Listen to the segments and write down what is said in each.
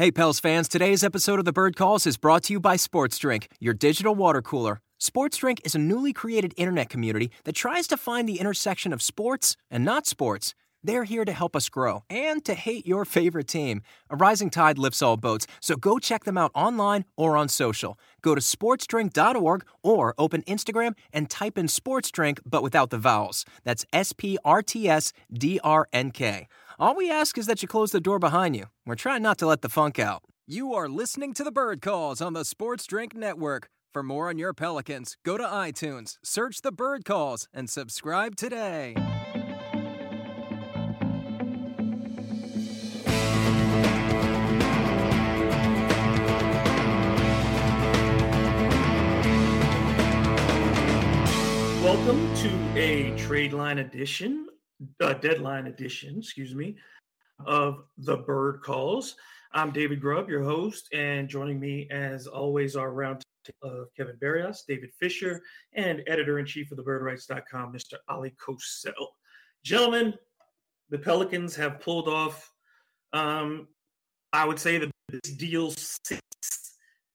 Hey, Pels fans, today's episode of The Bird Calls is brought to you by Sports Drink, your digital water cooler. Sports Drink is a newly created internet community that tries to find the intersection of sports and not sports. They're here to help us grow and to hate your favorite team. A rising tide lifts all boats, so go check them out online or on social. Go to sportsdrink.org or open Instagram and type in sports drink but without the vowels. That's S P R T S D R N K. All we ask is that you close the door behind you. We're trying not to let the funk out. You are listening to the Bird Calls on the Sports Drink Network. For more on your Pelicans, go to iTunes, search the Bird Calls, and subscribe today. Welcome to a trade line edition uh, deadline edition, excuse me, of the Bird Calls. I'm David Grubb, your host, and joining me, as always, our round of Kevin Barrios, David Fisher, and editor in chief of the birdwrites.com, Mr. Oleh Kosel. Gentlemen, the Pelicans have pulled off, um, I would say, the best deal since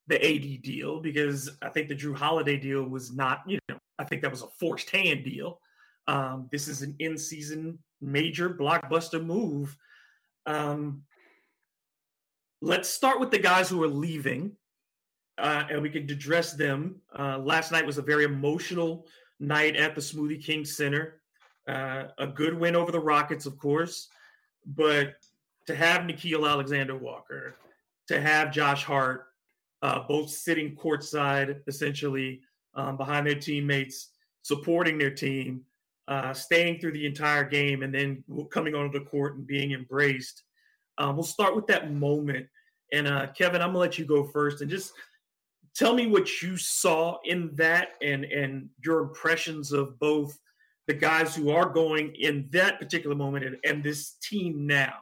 the AD deal, because I think the Jrue Holiday deal was not, you know, I think that was a forced hand deal. Um, this is an in season major blockbuster move. Um, let's start with the guys who are leaving, uh, and we can address them. Uh, last night was a very emotional night at the Smoothie King Center. Uh, a good win over the Rockets, of course, but to have Nickeil Alexander Walker, to have Josh Hart, uh, both sitting courtside, essentially um, behind their teammates, supporting their team, uh, staying through the entire game and then coming onto the court and being embraced. Um, we'll start with that moment. And uh, Kevin, I'm gonna let you go first and just tell me what you saw in that and and your impressions of both the guys who are going in that particular moment and, and this team now.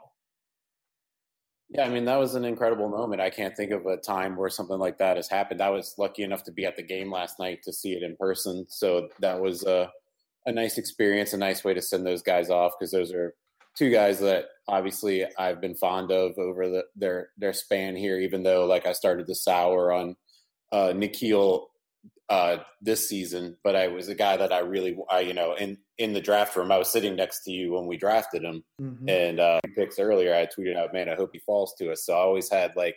Yeah, I mean that was an incredible moment. I can't think of a time where something like that has happened. I was lucky enough to be at the game last night to see it in person, so that was uh, a nice experience, a nice way to send those guys off because those are two guys that obviously I've been fond of over the, their their span here. Even though like I started to sour on uh, Nickeil uh, this season, but I was a guy that I really, I, you know, in in the draft room, I was sitting next to you when we drafted him, mm-hmm. and uh, picks earlier, I tweeted out, "Man, I hope he falls to us." So I always had like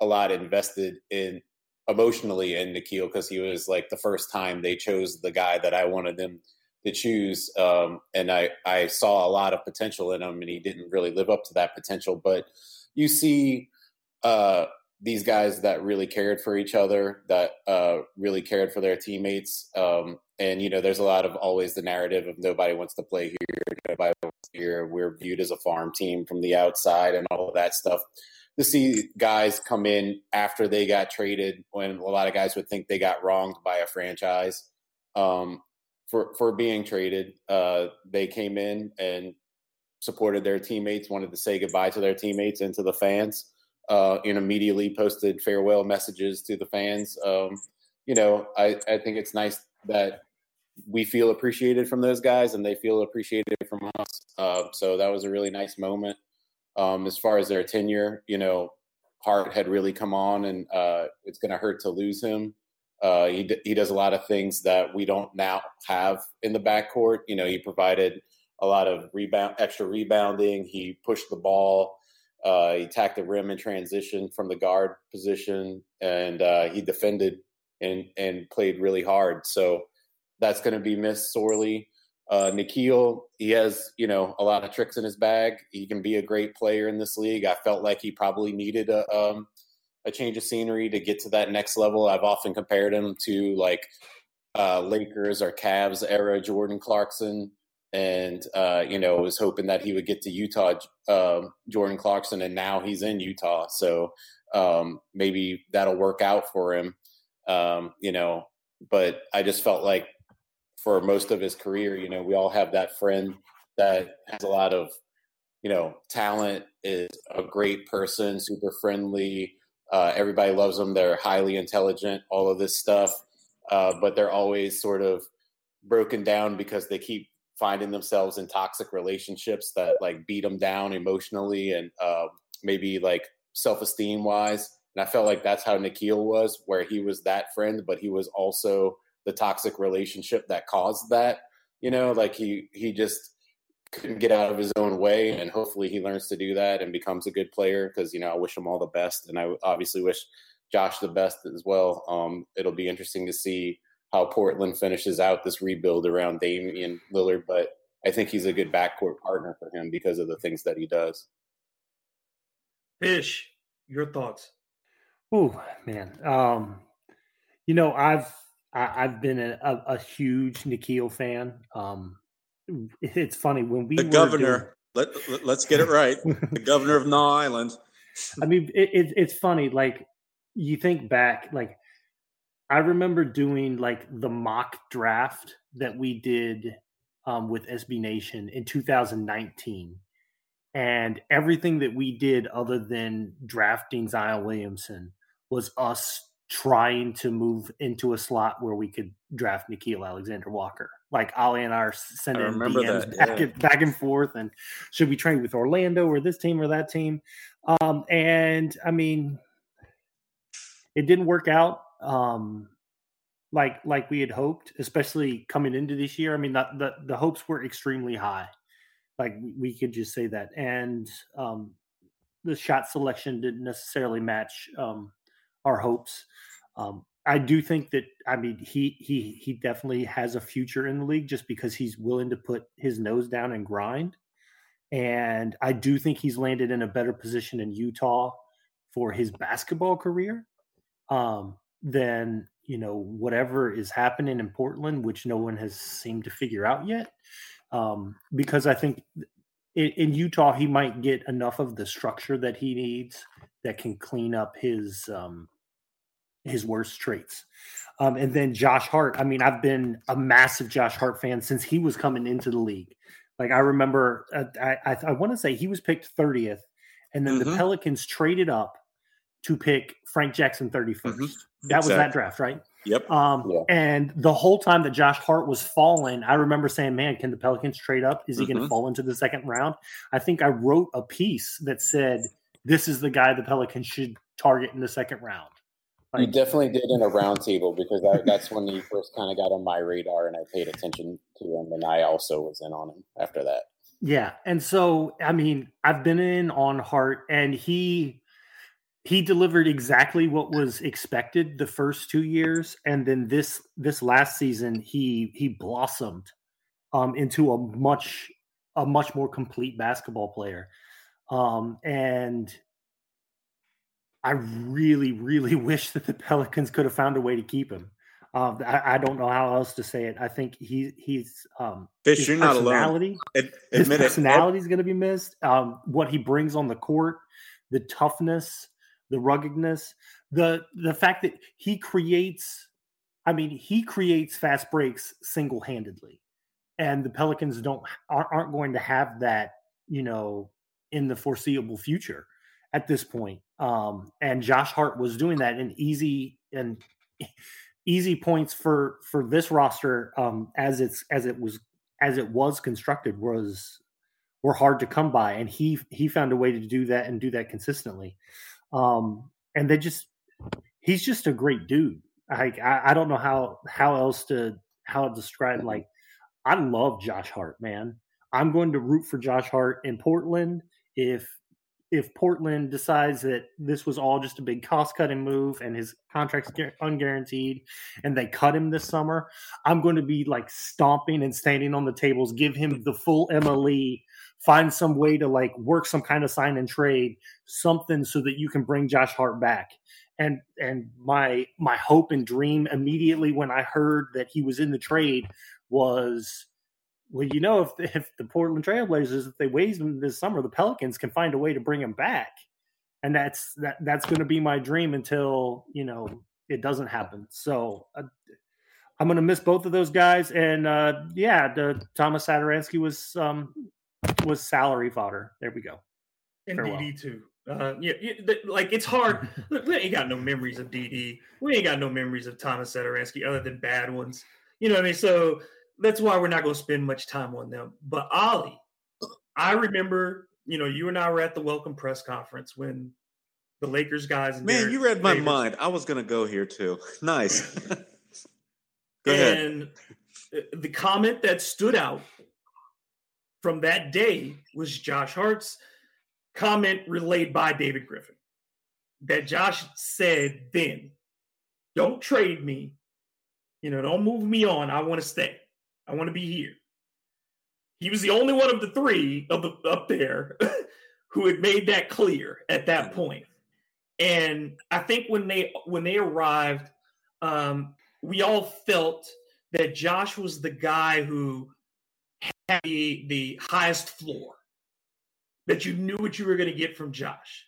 a lot invested in emotionally in Nickeil because he was like the first time they chose the guy that I wanted them to choose. Um, and I, I saw a lot of potential in him, and he didn't really live up to that potential. But you see uh, these guys that really cared for each other, that uh, really cared for their teammates. Um, and you know, there's a lot of always the narrative of nobody wants to play here, nobody wants here. We're viewed as a farm team from the outside, and all of that stuff. To see guys come in after they got traded, when a lot of guys would think they got wronged by a franchise, um, for for being traded. Uh, they came in and supported their teammates, wanted to say goodbye to their teammates and to the fans, uh, and immediately posted farewell messages to the fans. Um, you know, I, I think it's nice that we feel appreciated from those guys and they feel appreciated from us. Uh, so that was a really nice moment. Um, as far as their tenure, you know, Hart had really come on, and uh, it's going to hurt to lose him. Uh, he d- he does a lot of things that we don't now have in the backcourt. You know, he provided a lot of rebound, extra rebounding. He pushed the ball. Uh, he attacked the rim in transition from the guard position, and uh, he defended and and played really hard. So that's going to be missed sorely. Uh, Nickeil, he has you know a lot of tricks in his bag. He can be a great player in this league. I felt like he probably needed a um, a change of scenery to get to that next level. I've often compared him to like uh, Lakers or Cavs era Jordan Clarkson, and uh, you know was hoping that he would get to Utah uh, Jordan Clarkson, and now he's in Utah, so um, maybe that'll work out for him. Um, you know, but I just felt like for most of his career, you know, we all have that friend that has a lot of, you know, talent, is a great person, super friendly. Uh, everybody loves them. They're highly intelligent, all of this stuff. Uh, but they're always sort of broken down because they keep finding themselves in toxic relationships that like beat them down emotionally and uh, maybe like self-esteem wise and i felt like that's how Nickeil was where he was that friend but he was also the toxic relationship that caused that you know like he he just couldn't get out of his own way and hopefully he learns to do that and becomes a good player because you know i wish him all the best and i obviously wish josh the best as well. Um, it'll be interesting to see how portland finishes out this rebuild around damian lillard but i think he's a good backcourt partner for him because of the things that he does. Fish your thoughts. Oh man um, you know i've I, have been a, a, a, huge Nickeil fan. Um, it's funny when we the governor. Doing, let, let us get it right. the governor of No Island. I mean, it, it, it's funny. Like you think back, like I remember doing like the mock draft that we did um, with SB Nation in 2019, and everything that we did other than drafting Zion Williamson was us trying to move into a slot where we could draft Nickeil Alexander Walker. Like Ali and I are sending DMs back, yeah. and, back and forth, and should we trade with Orlando or this team or that team? Um, and I mean, it didn't work out um, like like we had hoped, especially coming into this year. I mean, the the, the hopes were extremely high. Like we could just say that, and um, the shot selection didn't necessarily match um, our hopes. Um, I do think that I mean he he he definitely has a future in the league just because he's willing to put his nose down and grind. And I do think he's landed in a better position in Utah for his basketball career um, than you know whatever is happening in Portland, which no one has seemed to figure out yet. Um, because I think in, in Utah he might get enough of the structure that he needs that can clean up his um, his worst traits. Um, and then Josh Hart. I mean, I've been a massive Josh Hart fan since he was coming into the league. Like I remember, uh, I I, I want to say he was picked thirtieth, and then mm-hmm. the Pelicans traded up to pick Frank Jackson 31st. Mm-hmm. That exactly. was that draft, right? Yep. Um, yeah. And the whole time that Josh Hart was falling, I remember saying, "Man, can the Pelicans trade up? Is he mm-hmm. going to fall into the second round?" I think I wrote a piece that said, "This is the guy the Pelicans should target in the second round." Like, you definitely did in a roundtable because that, that's when he first kind of got on my radar, and I paid attention to him, and I also was in on him after that. Yeah, and so I mean, I've been in on Hart, and he he delivered exactly what was expected the first two years, and then this this last season he he blossomed um, into a much a much more complete basketball player, um, and I really, really wish that the Pelicans could have found a way to keep him. Uh, I, I, don't know how else to say it. I think he he's um, Fish, his you're personality, not alone. his personality is going to be missed. Um, what he brings on the court, the toughness, the ruggedness, the the fact that he creates. I mean, he creates fast breaks single handedly, and the Pelicans don't aren't going to have that. You know, in the foreseeable future at this point. Um, and Josh Hart was doing that in easy and easy points for for this roster um, as it's as it was as it was constructed was were hard to come by, and he he found a way to do that and do that consistently. Um, and they just he's just a great dude. Like I, I don't know how how else to how to describe like I love Josh Hart, man. I'm going to root for Josh Hart in Portland if if Portland decides that this was all just a big cost cutting move and his contract's unguaranteed and they cut him this summer, I'm going to be like stomping and standing on the tables, give him the full MLE, find some way to like work some kind of sign and trade, something so that you can bring Josh Hart back. And and my my hope and dream immediately when I heard that he was in the trade was well, you know, if if the Portland Trailblazers if they waive him this summer, the Pelicans can find a way to bring him back, and that's that that's going to be my dream until you know It doesn't happen. So uh, I'm going to miss both of those guys. And uh, yeah, the Thomas Satoransky was um, was salary fodder. There we go. And Farewell. DD too. Uh, yeah, like it's hard. Look, we ain't got no memories of DD. We ain't got no memories of Thomas Satoransky other than bad ones. You know what I mean? So that's why we're not going to spend much time on them. But Ollie, I remember, you know, you and I were at the welcome press conference when the Lakers guys. Man, you read my mind. I was going to go here too. Nice. go ahead. And uh, the comment that stood out from that day was Josh Hart's comment relayed by David Griffin. That Josh said then, don't trade me. You know, don't move me on. I want to stay. I want to be here. He was the only one of the three of the up there who had made that clear at that point. And I think when they when they arrived, um, we all felt that Josh was the guy who had the, the highest floor. That you knew what you were going to get from Josh.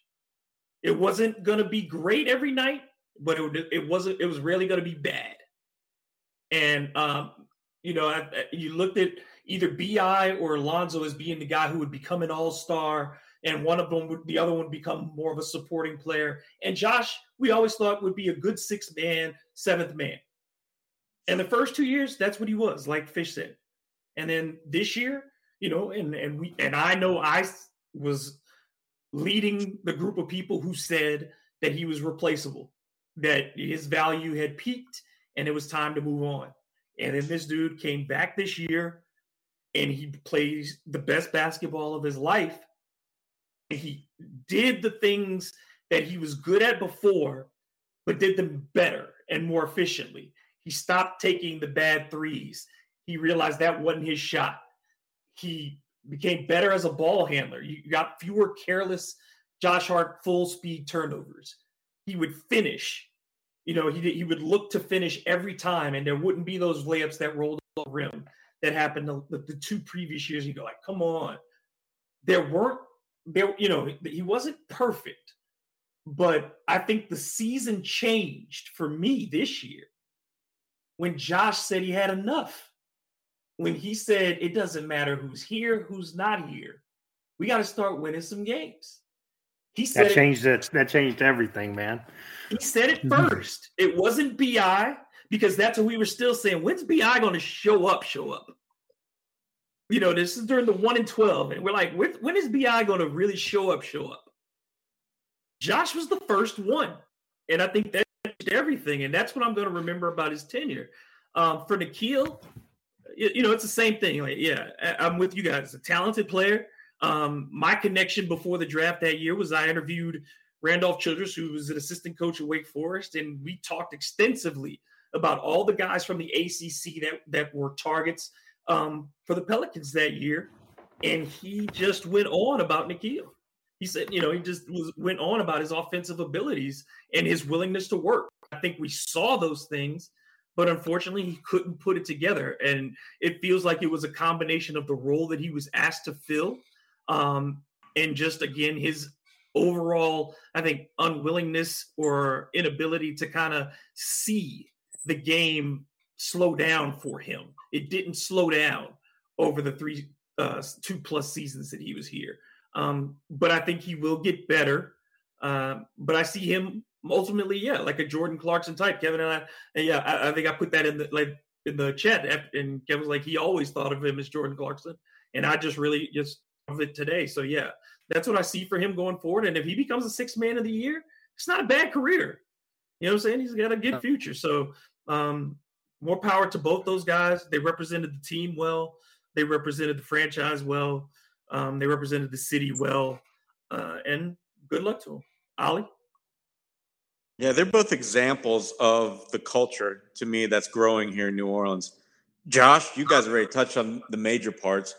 It wasn't going to be great every night, but it, it wasn't. It was really going to be bad. And um, you know, uh, you looked at either Bi or Alonzo as being the guy who would become an All Star, and one of them would the other one become more of a supporting player. And Josh, we always thought would be a good sixth man, seventh man. And the first two years, that's what he was, like Fish said. And then this year, you know, and and we and I know I was leading the group of people who said that he was replaceable, that his value had peaked, and it was time to move on. And then this dude came back this year and he plays the best basketball of his life. He did the things that he was good at before, but did them better and more efficiently. He stopped taking the bad threes. He realized that wasn't his shot. He became better as a ball handler. You got fewer careless Josh Hart full speed turnovers. He would finish you know, he he would look to finish every time, and there wouldn't be those layups that rolled the rim that happened the, the two previous years. You go like, come on, there weren't there. You know, he wasn't perfect, but I think the season changed for me this year when Josh said he had enough. When he said it doesn't matter who's here, who's not here, we got to start winning some games. He said that changed it, that changed everything, man. He said it first. it wasn't Bi because that's what we were still saying. When's Bi going to show up? Show up. You know, this is during the one and twelve, and we're like, when is Bi going to really show up? Show up. Josh was the first one, and I think that changed everything, and that's what I'm going to remember about his tenure. Um, for Nickeil, you, you know, it's the same thing. Like, yeah, I, I'm with you guys. A talented player um, my connection before the draft that year was I interviewed Randolph Childress, who was an assistant coach at Wake Forest, and we talked extensively about all the guys from the ACC that that were targets um, for the Pelicans that year. And he just went on about Nickeil. He said, you know, he just was, went on about his offensive abilities and his willingness to work. I think we saw those things, but unfortunately, he couldn't put it together. And it feels like it was a combination of the role that he was asked to fill um, and just again his overall, I think, unwillingness or inability to kind of see the game slow down for him. It didn't slow down over the three, uh, two plus seasons that he was here. Um, but I think he will get better. Uh, but I see him ultimately, yeah, like a Jordan Clarkson type. Kevin and I, and yeah, I, I, think I put that in the like in the chat, and Kevin was like, he always thought of him as Jordan Clarkson, and I just really just of it today. So yeah, that's what I see for him going forward. And if he becomes a six man of the year, it's not a bad career. You know what I'm saying? He's got a good future. So um, more power to both those guys. They represented the team well. They represented the franchise well. Um, they represented the city well. Uh, and good luck to them. Ollie? Yeah, they're both examples of the culture to me that's growing here in New Orleans. Josh, you guys already touched on the major parts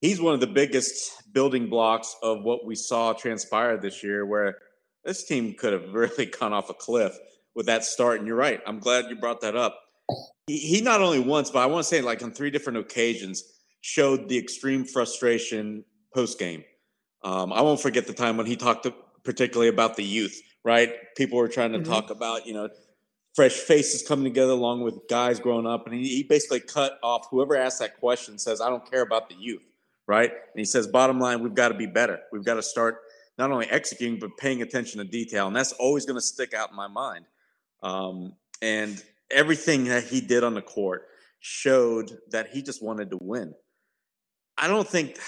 he's one of the biggest building blocks of what we saw transpire this year, where this team could have really gone off a cliff with that start. And you're right. I'm glad you brought that up. He, he not only once, but I want to say like on three different occasions, showed the extreme frustration post game. Um, I won't forget the time when he talked to, particularly about the youth. Right, people were trying to mm-hmm. talk about you know fresh faces coming together along with guys growing up. And he, he basically cut off whoever asked that question says, I don't care about the youth, right? And he says, bottom line, we've got to be better. We've got to start not only executing, but paying attention to detail. And that's always going to stick out in my mind. Um, and everything that he did on the court showed that he just wanted to win. I don't think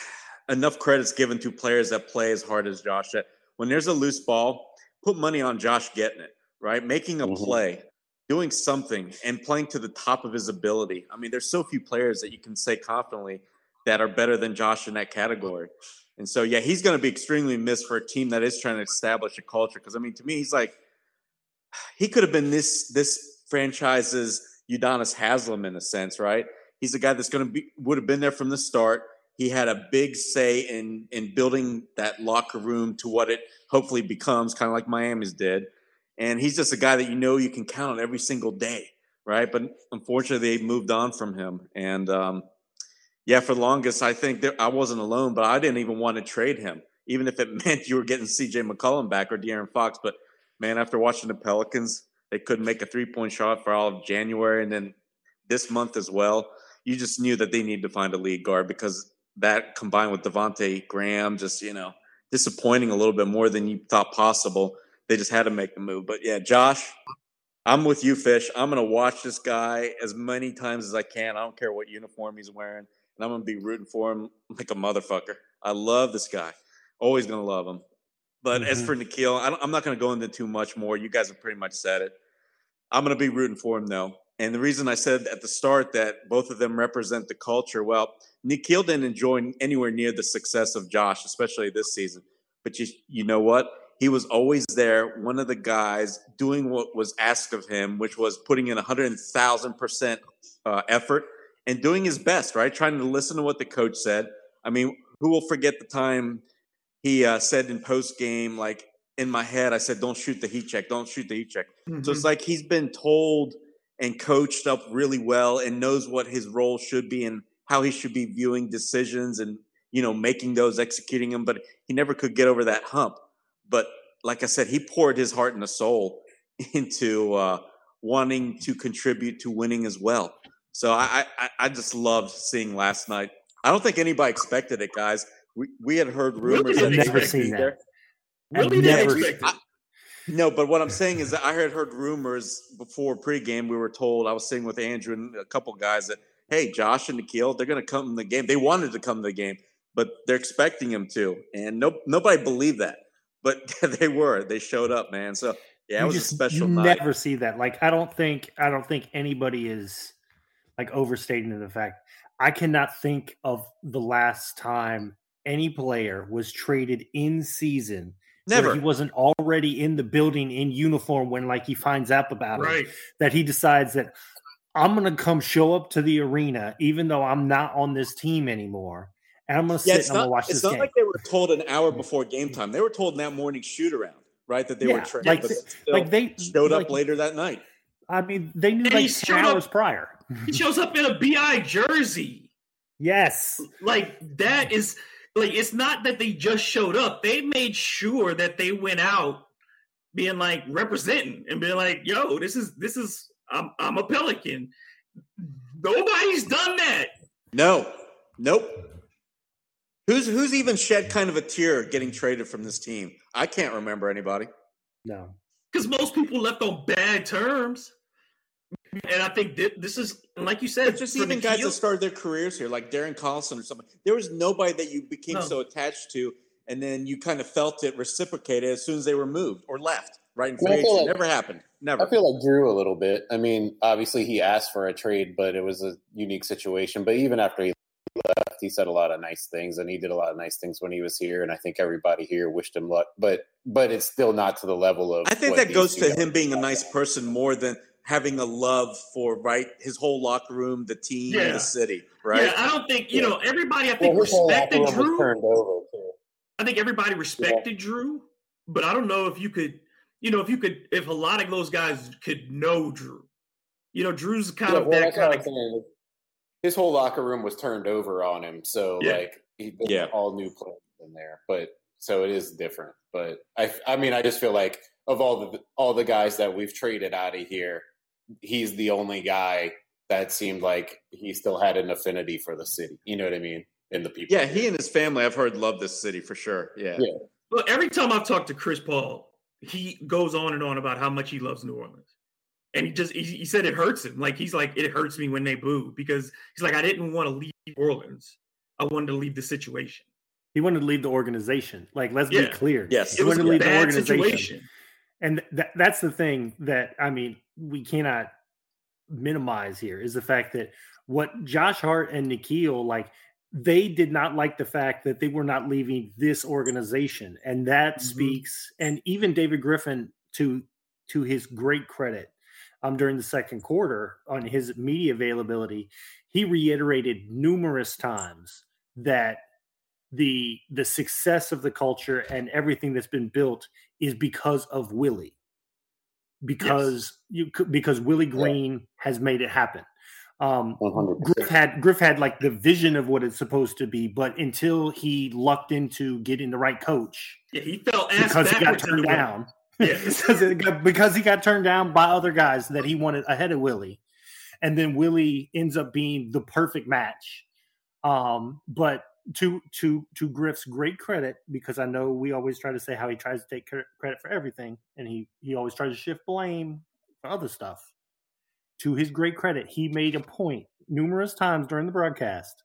enough credit's given to players that play as hard as Josh. That when there's a loose ball, put money on Josh getting it, right? Making a mm-hmm. play, doing something, and playing to the top of his ability. I mean, there's so few players that you can say confidently that are better than Josh in that category. And so, yeah, he's going to be extremely missed for a team that is trying to establish a culture. Because I mean, to me, he's like he could have been this this franchise's Udonis Haslem in a sense, right? He's the guy that's going to be would have been there from the start. He had a big say in in building that locker room to what it hopefully becomes, kind of like Miami's did. And he's just a guy that you know you can count on every single day, right? But unfortunately, they moved on from him, and um, yeah, for the longest, I think I wasn't alone, but I didn't even want to trade him, even if it meant you were getting C.J. McCollum back or De'Aaron Fox. But man, after watching the Pelicans, they couldn't make a three point shot for all of January, and then this month as well. You just knew that they needed to find a lead guard because that combined with Devonte Graham, just you know, disappointing a little bit more than you thought possible. They just had to make the move. But yeah, Josh, I'm with you, Fish. I'm gonna watch this guy as many times as I can. I don't care what uniform he's wearing and I'm gonna be rooting for him like a motherfucker. I love this guy. Always gonna love him. But mm-hmm. as for Nickeil, I am not gonna go into too much more. You guys have pretty much said it. I'm gonna be rooting for him though. And the reason I said at the start that both of them represent the culture, well, Nickeil didn't enjoy anywhere near the success of Josh, especially this season. But you, you know what? He was always there, one of the guys doing what was asked of him, which was putting in 100,000% uh, effort and doing his best, right? Trying to listen to what the coach said. I mean, who will forget the time he uh, said in post game, like in my head, I said, "Don't shoot the heat check. Don't shoot the heat check." Mm-hmm. So it's mm-hmm. like he's been told and coached up really well and knows what his role should be and how he should be viewing decisions and you know making those, executing them. But he never could get over that hump. But like I said, he poured his heart and soul into uh, wanting to contribute to winning as well. So I, I, I just loved seeing last night. I don't think anybody expected it, guys. We we had heard rumors. Really never seen that. Really never. I, no, but what I'm saying is that I had heard rumors before pregame. We were told I was sitting with Andrew and a couple guys that hey, Josh and Nickeil, they're going to come in the game. They wanted to come to the game, but they're expecting him to, and no nobody believed that, but they were. They showed up, man. So yeah, it was just, a special. You night. never see that. Like I don't think I don't think anybody is like overstating the fact. I cannot think of the last time any player was traded in season. Never. he wasn't already in the building in uniform when like he finds out about right. it. That he decides that I'm gonna come show up to the arena, even though I'm not on this team anymore. And I'm gonna yeah, sit and I'm gonna watch this. It's not like they were told an hour before game time. They were told in that morning shoot around, right? That they yeah, were traded. Like, like they showed up later that night. I mean, they knew and like hours prior. He shows up in a BI jersey. Yes. Like that is like it's not that they just showed up. They made sure that they went out being like representing and being like, yo, this is this is I'm I'm a pelican. Nobody's done that. No. Nope. Who's who's even shed kind of a tear getting traded from this team? I can't remember anybody. No. Because most people left on bad terms. And I think this is, like you said, just even guys that started their careers here, like Darren Collison or something. There was nobody that you became no. so attached to, and then you kind of felt it reciprocated as soon as they were moved or left. Right in free like, never happened. Never. I feel like Jrue a little bit. I mean, obviously he asked for a trade, but it was a unique situation. But even after he left, he said a lot of nice things, and he did a lot of nice things when he was here. And I think everybody here wished him luck. But but it's still not to the level of. I think that goes to him being a nice person more than having a love for right his whole locker room, the team, yeah. the city. Right? Yeah, I don't think you yeah. know everybody. I think well, respected Jrue. I think everybody respected yeah. Jrue, but I don't know if you could. You know, if you could, if a lot of those guys could know Jrue. you know, Jrue's kind of that kind of. His whole locker room was turned over on him, so like he yeah. all new players in there, but so it is different. But I, I mean, I just feel like of all the all the guys that we've traded out of here, he's the only guy that seemed like he still had an affinity for the city. You know what I mean? In the people. Yeah, he and his family, I've heard, love this city for sure. Yeah. Yeah. Well, every time I've talked to Chris Paul, he goes on and on about how much he loves New Orleans. And he just he, he said it hurts him. Like he's like, it hurts me when they boo because he's like, I didn't want to leave New Orleans. I wanted to leave the situation. He wanted to leave the organization. Like, let's Yeah. be clear. Yes. he It wanted a to leave the organization. situation. and that, that's the thing that I mean we cannot minimize here is the fact that what Josh Hart and Nickeil like they did not like the fact that they were not leaving this organization and that Mhm. speaks and even David Griffin to to his great credit um during the second quarter on his media availability he reiterated numerous times that the the success of the culture and everything that's been built is because of Willie. Because you because Willie Green has made it happen. Um, Griff had Griff had like the vision of what it's supposed to be, but until he lucked into getting the right coach Yeah, he fell because he got turned down. Yeah. because, got, because he got turned down by other guys that he wanted ahead of Willie, and then Willie ends up being the perfect match. Um, but to to to Griff's great credit, because I know we always try to say how he tries to take credit for everything, and he he always tries to shift blame for other stuff. To his great credit, he made a point numerous times during the broadcast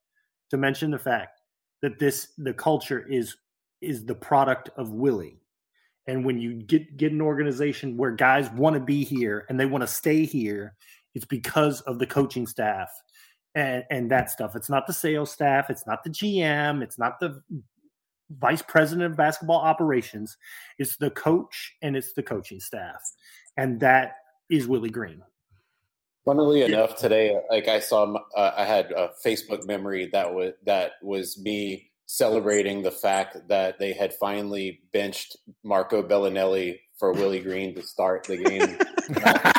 to mention the fact that this the culture is is the product of Willie. And when you get get an organization where guys want to be here and they want to stay here, it's because of the coaching staff and and that stuff. It's not the sales staff, it's not the GM, it's not the vice president of basketball operations. It's the coach and it's the coaching staff. And that is Willie Green. Funnily enough, today, like I saw, uh, I had a Facebook memory that was that was me celebrating the fact that they had finally benched Marco Belinelli for Willie Green to start the game.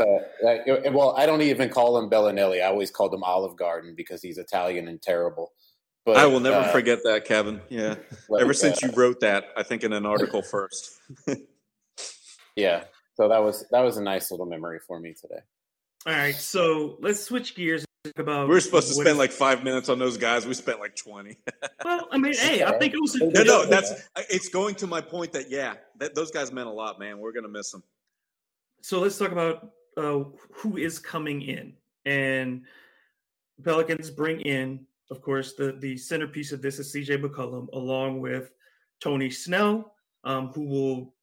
so, like, well, I don't even call him Belinelli. I always called him Olive Garden because he's Italian and terrible. But I will never uh, forget that, Kevin. Yeah. like, Ever since uh, you wrote that, I think in an article first. yeah. So that was that was a nice little memory for me today. All right, so let's switch gears talk about. We were supposed to spend is- like five minutes on those guys. We spent like 20. Well, I mean, hey, I think it was. A, No, no, that's it's going to my point that yeah, that those guys meant a lot, man. We're gonna miss them. so let's talk about uh, who is coming in, and Pelicans bring in, of course, the the centerpiece of this is C.J. McCollum, along with Tony Snell, um, who will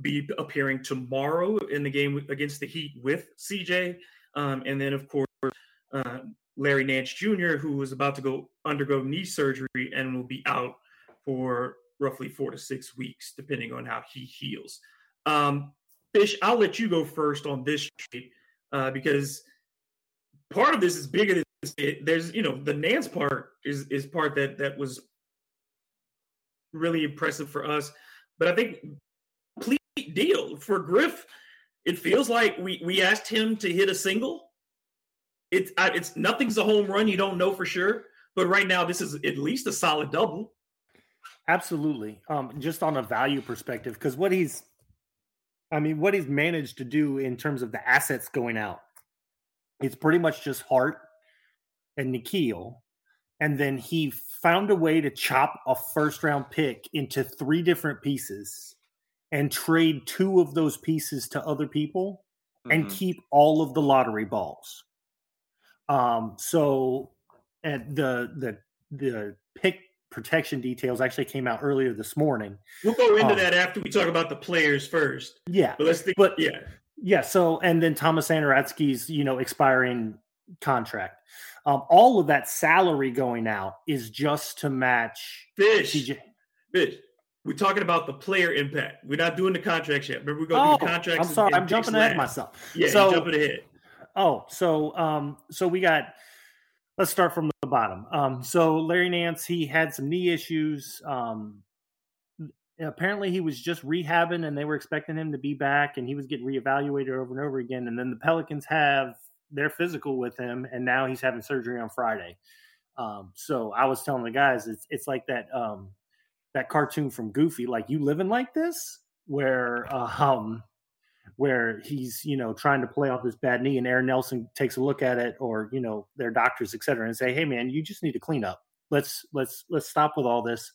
be appearing tomorrow in the game against the Heat with C.J. Um, and then, of course, uh, Larry Nance Jr., who was about to go undergo knee surgery and will be out for roughly four to six weeks, depending on how he heals. Um, Fish, I'll let you go first on this uh, because part of this is bigger than it, there's, you know, the Nance part is is part that that was really impressive for us. But I think complete deal for Griff. It feels like we we asked him to hit a single. It's I, it's nothing's a home run. You don't know for sure, but right now this is at least a solid double. Absolutely. Um, just on a value perspective, because what he's, I mean, what he's managed to do in terms of the assets going out, it's pretty much just Hart and Nickeil. And then he found a way to chop a first round pick into three different pieces and trade two of those pieces to other people and Mhm. keep all of the lottery balls. Um, so and the the the pick protection details actually came out earlier this morning. We'll go into Um, that after we talk about the players first. Yeah. But let's think. But- yeah, Yeah, so and then Thomas Satoransky's, you know, expiring contract. Um, all of that salary going out is just to match fish, CJ. fish. We're talking about the player impact. We're not doing the contracts yet. Remember, we're going Oh, to do the contracts. I'm sorry, I'm jumping ahead of myself. Yeah, So- jumping ahead. Oh, so um, so we got. Let's start from bottom. Um, so Larry Nance, he had some knee issues. Um, apparently, he was just rehabbing, and they were expecting him to be back, and he was getting reevaluated over and over again. And then the Pelicans have their physical with him, and now he's having surgery on Friday. Um, so I was telling the guys, it's it's like that um, that cartoon from Goofy, like you living like this, where uh, um, where he's you know trying to play off this bad knee, and Aaron Nelson takes a look at it, or you know their doctors, et cetera, and say, "Hey, man, you just need to clean up. Let's let's let's stop with all this.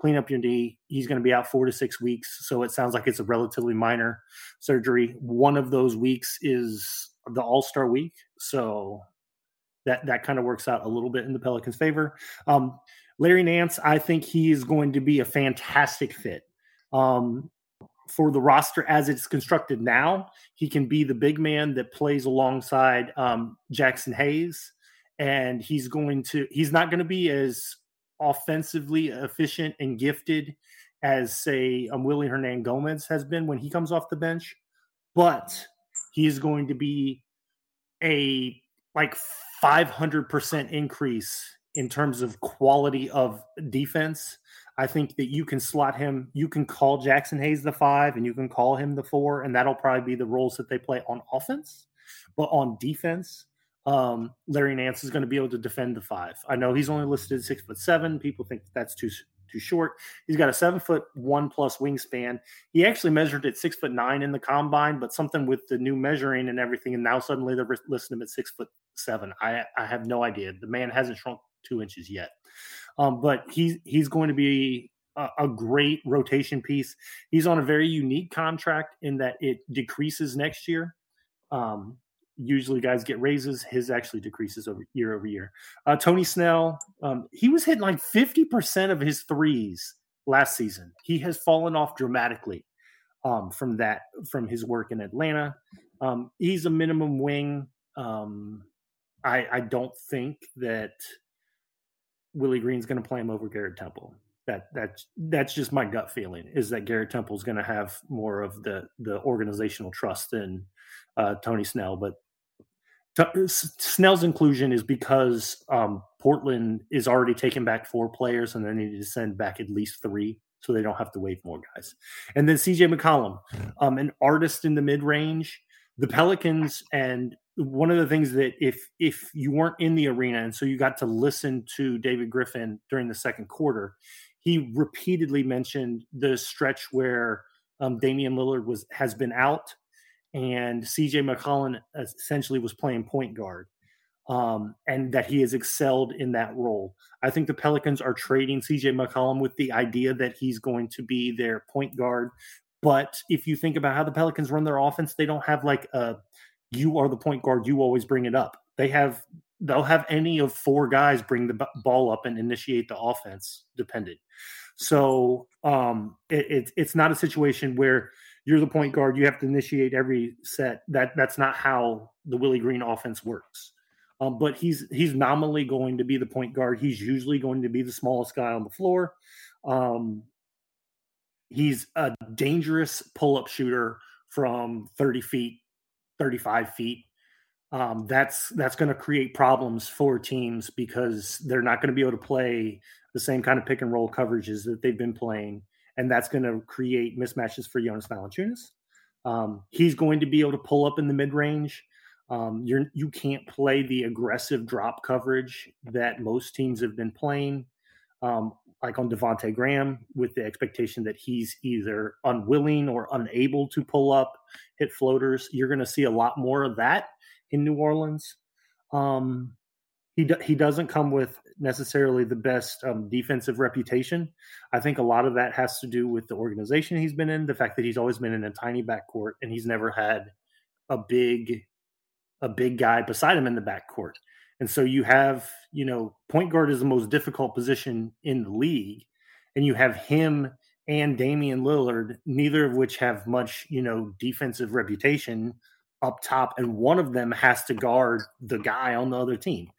Clean up your knee. He's going to be out four to six weeks, so it sounds like it's a relatively minor surgery. One of those weeks is the All Star week, so that that kind of works out a little bit in the Pelicans' favor. Um, Larry Nance, I think he is going to be a fantastic fit. Um, for the roster as it's constructed now, he can be the big man that plays alongside um, Jaxson Hayes, and he's going to he's not going to be as offensively efficient and gifted as say um, Willy Hernangomez has been when he comes off the bench, but he is going to be a like 500% increase in terms of quality of defense I think that you can slot him, you can call Jaxson Hayes the five and you can call him the four, and that'll probably be the roles that they play on offense. But on defense, um, Larry Nance is going to be able to defend the five. I know he's only listed six foot seven. People think that's too too short. He's got a seven foot one plus wingspan. He actually measured at six foot nine in the combine, but something with the new measuring and everything, and now suddenly they're listing him at six foot seven. I I have no idea. The man hasn't shrunk two inches yet. Um, but he's he's going to be a, a, great rotation piece. He's on a very unique contract in that it decreases next year. Um, usually, guys get raises. His actually decreases over year over year. Uh, Tony Snell, um, he was hitting like fifty percent of his threes last season. He has fallen off dramatically um, from that from his work in Atlanta. Um, he's a minimum wing. Um, I, I don't think that Willie Green's going to play him over Garrett Temple. That that's that's just my gut feeling is that Garrett Temple's going to have more of the the organizational trust than uh, Tony Snell. But T- Snell's inclusion is because um, Portland is already taking back four players and they need to send back at least three so they don't have to waive more guys. And then CJ McCollum, um, an artist in the mid range. The Pelicans and one of the things that if if you weren't in the arena and so you got to listen to David Griffin during the second quarter, he repeatedly mentioned the stretch where um, Damian Lillard was has been out, and CJ McCollum essentially was playing point guard, um, and that he has excelled in that role. I think the Pelicans are trading CJ McCollum with the idea that he's going to be their point guard. But if you think about how the Pelicans run their offense, they don't have like a you are the point guard. You always bring it up. They have they'll have any of four guys bring the ball up and initiate the offense, dependent. So um, it, it, it's not a situation where you're the point guard. You have to initiate every set. That that's not how the Willie Green offense works. Um, but he's he's nominally going to be the point guard. He's usually going to be the smallest guy on the floor. Um, he's a dangerous pull up shooter from 30 feet 35 feet. Um, that's that's going to create problems for teams because they're not going to be able to play the same kind of pick and roll coverages that they've been playing, and that's going to create mismatches for Jonas Valanciunas. Um, he's going to be able to pull up in the mid range. Um, you're you can't play the aggressive drop coverage that most teams have been playing. Um, like on Devonte Graham, with the expectation that he's either unwilling or unable to pull up, hit floaters. You're going to see a lot more of that in New Orleans. Um, he he doesn't come with necessarily the best um, defensive reputation. I think a lot of that has to do with the organization he's been in, the fact that he's always been in a tiny backcourt and he's never had a big a big guy beside him in the backcourt. And so you have, you know, point guard is the most difficult position in the league. And you have him and Damian Lillard, neither of which have much, you know, defensive reputation up top. And one of them has to guard the guy on the other team.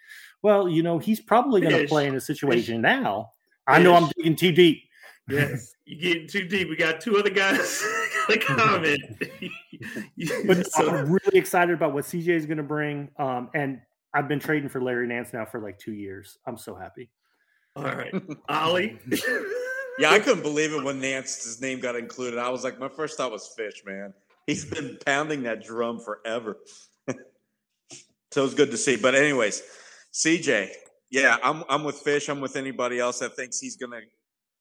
Well, you know, he's probably going to play in a situation now. I know I'm digging too deep. Yes, you getting too deep. We got two other guys to comment. but so. I'm really excited about what CJ is going to bring. Um, and I've been trading for Larry Nance now for like two years. I'm so happy. All right, Ollie. yeah, I couldn't believe it when Nance's name got included. I was like, my first thought was Fish, man. He's been pounding that drum forever. so it's good to see. But anyways, CJ, yeah, I'm I'm with Fish. I'm with anybody else that thinks he's gonna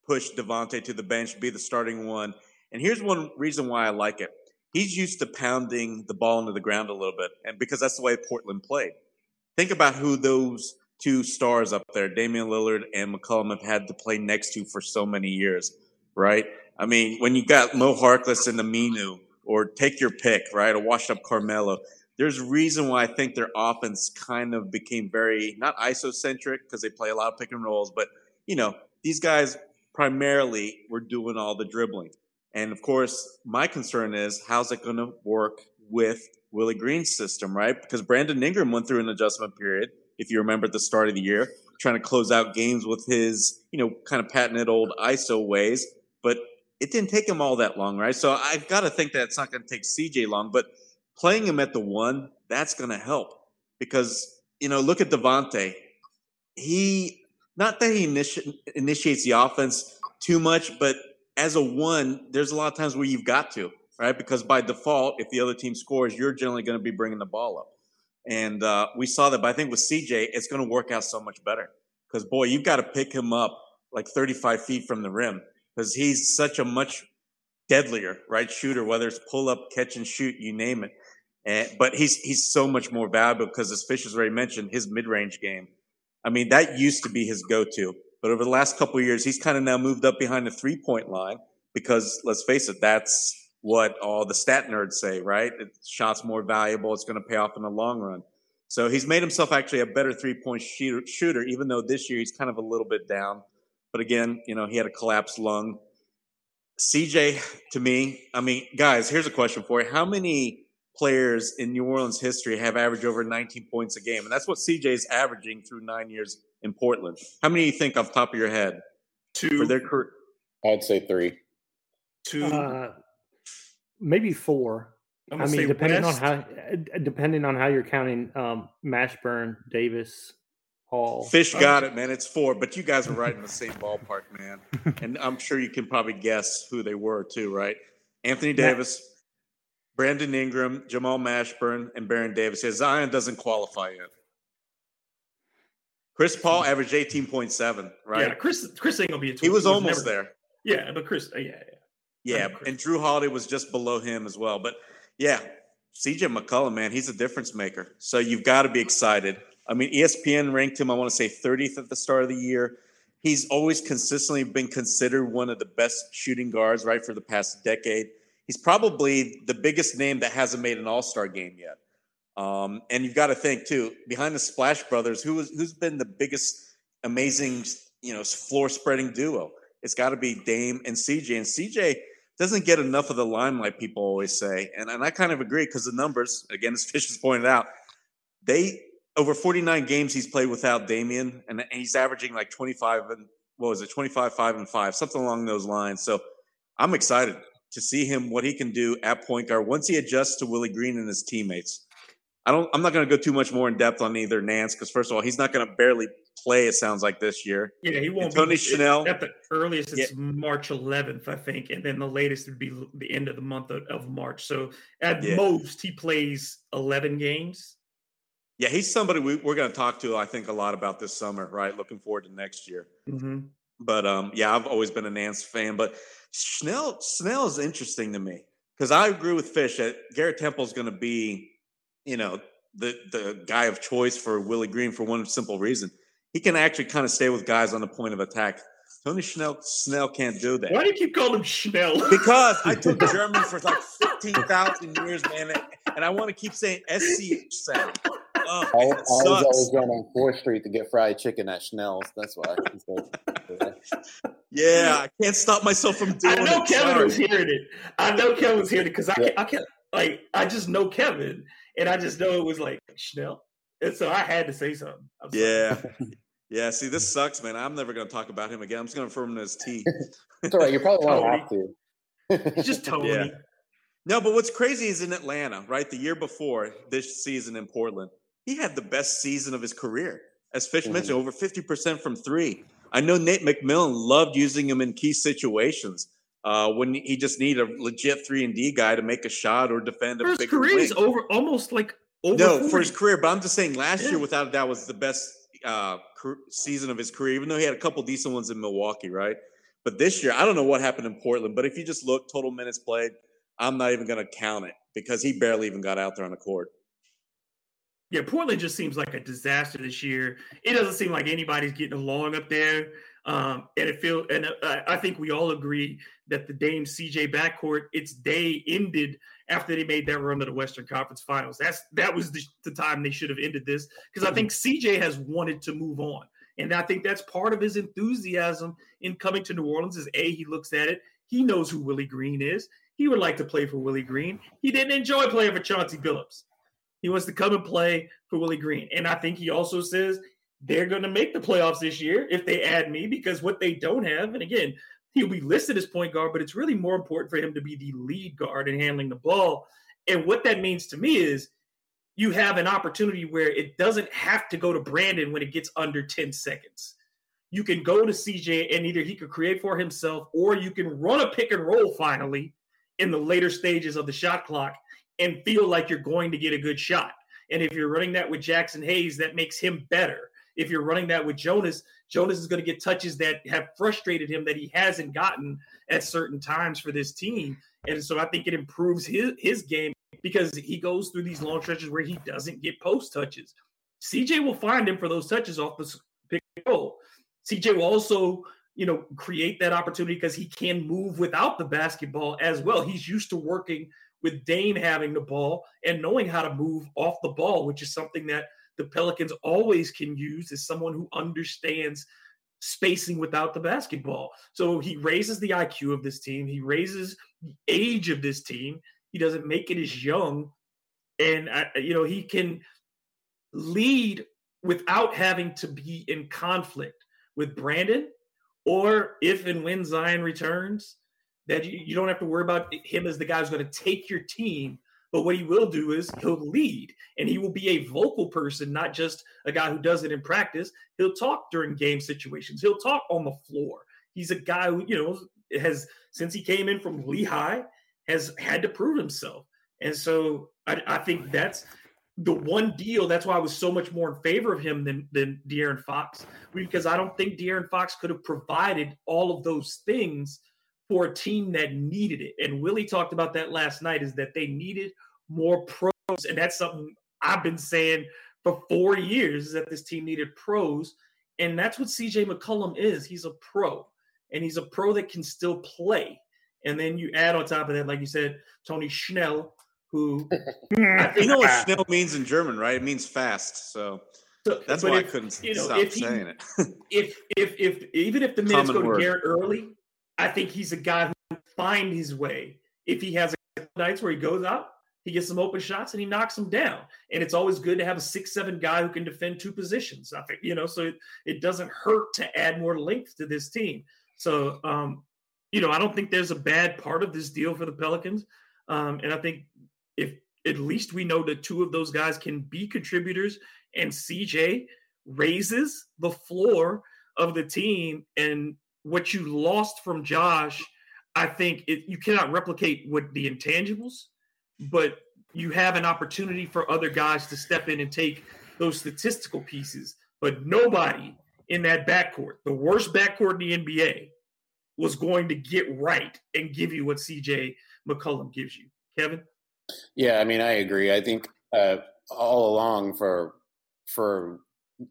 push Devonte to the bench, be the starting one. And here's one reason why I like it. he's used to pounding the ball into the ground a little bit, and because that's the way Portland played. Think about who those two stars up there, Damian Lillard and McCollum, have had to play next to for so many years, right? I mean, when you got Mo Harkless and Aminu, or take your pick, right? A washed up Carmelo. There's a reason why I think their offense kind of became very not isocentric because they play a lot of pick and rolls, but you know, these guys primarily were doing all the dribbling. And of course, my concern is how's it going to work with Willie Green's system, right? Because Brandon Ingram went through an adjustment period, if you remember at the start of the year, trying to close out games with his, you know, kind of patented old ISO ways. But it didn't take him all that long, right? So I've got to think that it's not going to take CJ long, but playing him at the one, that's going to help because, you know, look at Devontae. He, not that he initi- initiates the offense too much, but as a one, there's a lot of times where you've got to, right? Because by default, if the other team scores, you're generally going to be bringing the ball up. And uh, we saw that, but I think with CJ, it's going to work out so much better because, boy, you've got to pick him up like 35 feet from the rim because he's such a much deadlier right shooter, whether it's pull up, catch and shoot, you name it. And, but he's he's so much more valuable because, as Fish has already mentioned, his mid range game. I mean, that used to be his go to, but over the last couple years, he's kind of now moved up behind the three point line because let's face it, that's what all the stat nerds say, right? It, shots more valuable. It's going to pay off in the long run. So he's made himself actually a better three point shooter, shooter, even though this year he's kind of a little bit down. But again, you know, he had a collapsed lung. CJ, to me, I mean, guys, here's a question for you. How many players in New Orleans history have averaged over 19 points a game? And that's what CJ is averaging through nine years in Portland. How many do you think off the top of your head? Two. For their career? I'd say three. Two. Uh, maybe four. I'm I mean, depending West. on how depending on how you're counting um, Mashburn, Davis, Hall. Fish got it, man. It's four, but you guys are right in the same ballpark, man. And I'm sure you can probably guess who they were too, right? Anthony Yeah. Davis, Brandon Ingram, Jamal Mashburn, and Baron Davis. Yeah, Zion doesn't qualify yet. Chris Paul averaged 18.7, right? Yeah, Chris. Chris ain't gonna be a. 20. he was almost never- there. Yeah, but Chris. uh, Yeah, yeah. Yeah, and Jrue Holiday was just below him as well. But yeah, CJ McCollum, man, he's a difference maker. So you've got to be excited. I mean, ESPN ranked him, I want to say 30th at the start of the year. He's always consistently been considered one of the best shooting guards, right, for the past decade. He's probably the biggest name that hasn't made an All Star game yet. Um, and you've got to think too, behind the Splash Brothers, who was who's been the biggest, amazing, you know, floor spreading duo? It's got to be Dame and CJ. And CJ doesn't get enough of the limelight, people always say. And, and I kind of agree because the numbers, again, as Fish has pointed out, they over 49 games he's played without Damian, and he's averaging like 25 and what was it, 25, 5 and 5, something along those lines. So I'm excited to see him what he can do at point guard once he adjusts to Willie Green and his teammates. I don't I'm not going to go too much more in depth on either Nance because first of all, he's not going to barely play, it sounds like this year. Yeah, he won't. Tony be, Chanel- At the earliest, it's March 11th, I think, and then the latest would be the end of the month of, of March. So at Yeah. most, he plays 11 games. Yeah, he's somebody we, we're going to talk to, I think, a lot about this summer, right? Looking forward to next year. Mm-hmm. But um, yeah, I've always been a Nance fan. But Snell, Snell is interesting to me because I agree with Fish that Garrett Temple is going to be, you know, the the guy of choice for Willie Green for one simple reason. He can actually kind of stay with guys on the point of attack. Tony Snell, Snell can't do that Why do you keep calling him Schnell? because I took German for like fifteen thousand years, man, and I want to keep saying SCH sound. Oh, I, I was always going on Fourth Street to get fried chicken at Schnell's. That's why. Yeah, I can't stop myself from doing it. I know it. Kevin Sorry. was hearing it. I know Kevin was hearing it because I, Yeah. can't, I can't, like, I just know Kevin, and I just know it was like Schnell. And so I had to say something. I'm sorry. Yeah. Yeah, see, this sucks, man. I'm never going to talk about him again. I'm just going to refer him as T. it's all right. You probably won't have to. It's just Tony. Yeah. No, but what's crazy is in Atlanta, right? The year before this season in Portland, he had the best season of his career. As Fish Mhm. mentioned, over 50% from three. I know Nate McMillan loved using him in key situations uh, when he just needed a legit 3 and D guy to make a shot or defend a For his big career, he's wing. over almost like over. No, 40. for his career, but I'm just saying last Yeah. year, without a doubt, was the best uh, car- season of his career, even though he had a couple decent ones in Milwaukee, right? But this year, I don't know what happened in Portland, but if you just look, total minutes played, I'm not even going to count it because he barely even got out there on the court. Yeah, Portland just seems like a disaster this year. It doesn't seem like anybody's getting along up there. Um, and it feel and uh, I think we all agree that the Dame CJ backcourt, its day ended after they made that run to the Western Conference Finals. That's that was the, the time they should have ended this because I think CJ has wanted to move on, and I think that's part of his enthusiasm in coming to New Orleans. Is a he looks at it, he knows who Willie Green is. He would like to play for Willie Green. He didn't enjoy playing for Chauncey Billups. He wants to come and play for Willie Green. And I think he also says they're going to make the playoffs this year if they add me because what they don't have, and again, he'll be listed as point guard, but it's really more important for him to be the lead guard and handling the ball. And what that means to me is you have an opportunity where it doesn't have to go to Brandon when it gets under 10 seconds. You can go to CJ and either he could create for himself or you can run a pick and roll finally in the later stages of the shot clock and feel like you're going to get a good shot. And if you're running that with Jaxson Hayes, that makes him better. If you're running that with Jonas, Jonas is going to get touches that have frustrated him that he hasn't gotten at certain times for this team. And so I think it improves his, his game because he goes through these long stretches where he doesn't get post touches. CJ will find him for those touches off the pick and roll. CJ will also, you know, create that opportunity because he can move without the basketball as well. He's used to working with Dame having the ball and knowing how to move off the ball, which is something that the Pelicans always can use as someone who understands spacing without the basketball. So he raises the IQ of this team, he raises the age of this team. He doesn't make it as young. And, uh, you know, he can lead without having to be in conflict with Brandon or if and when Zion returns, that you don't have to worry about him as the guy who's going to take your team but what he will do is he'll lead and he will be a vocal person, not just a guy who does it in practice. He'll talk during game situations, he'll talk on the floor. He's a guy who, you know, has since he came in from Lehigh, has had to prove himself. And so I, I think that's the one deal. That's why I was so much more in favor of him than than De'Aaron Fox, because I don't think De'Aaron Fox could have provided all of those things for a team that needed it. And Willie talked about that last night is that they needed more pros. And that's something I've been saying for four years is that this team needed pros. And that's what CJ McCollum is. He's a pro. And he's a pro that can still play. And then you add on top of that, like you said, Tony Schnell, who you know what Schnell means in German, right? It means fast. So, so that's why if, I couldn't you know, stop he, saying it. if if if even if the minutes Common go word. to Garrett early, I think he's a guy who can find his way. If he has nights where he goes out, he gets some open shots and he knocks them down. And it's always good to have a six seven guy who can defend two positions. I think you know, so it, it doesn't hurt to add more length to this team. So um, you know, I don't think there's a bad part of this deal for the Pelicans. Um, and I think if at least we know that two of those guys can be contributors and CJ raises the floor of the team and what you lost from Josh, I think it, you cannot replicate what the intangibles, but you have an opportunity for other guys to step in and take those statistical pieces. But nobody in that backcourt, the worst backcourt in the NBA, was going to get right and give you what CJ McCollum gives you. Kevin? Yeah, I mean, I agree. I think uh, all along for for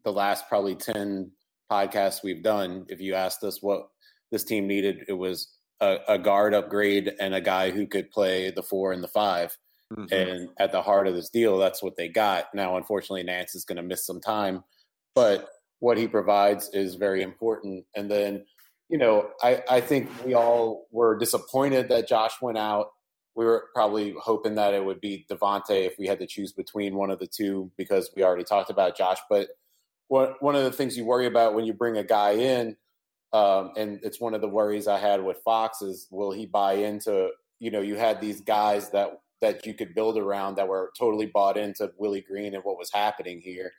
the last probably 10 podcasts we've done, if you asked us what this team needed, it was a, a guard upgrade and a guy who could play the four and the 5 mm-hmm. And at the heart of this deal, that's what they got. Now, unfortunately, Nance is going to miss some time, but what he provides is very important. And then, you know, I, I think we all were disappointed that Josh went out. We were probably hoping that it would be Devonte if we had to choose between one of the two because we already talked about Josh. But what, one of the things you worry about when you bring a guy in, um, and it's one of the worries I had with Fox is will he buy into you know you had these guys that that you could build around that were totally bought into Willie Green and what was happening here,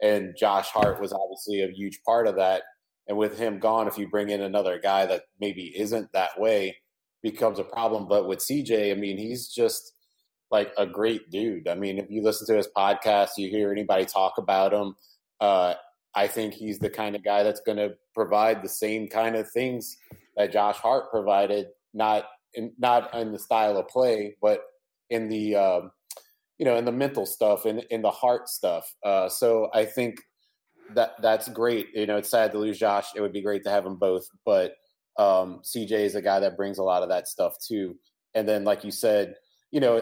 and Josh Hart was obviously a huge part of that. And with him gone, if you bring in another guy that maybe isn't that way, becomes a problem. But with CJ, I mean, he's just like a great dude. I mean, if you listen to his podcast, you hear anybody talk about him. Uh, I think he's the kind of guy that's going to provide the same kind of things that Josh Hart provided, not in, not in the style of play, but in the um, you know in the mental stuff and in the heart stuff. Uh, so I think that that's great. You know, it's sad to lose Josh. It would be great to have them both, but um, CJ is a guy that brings a lot of that stuff too. And then, like you said, you know,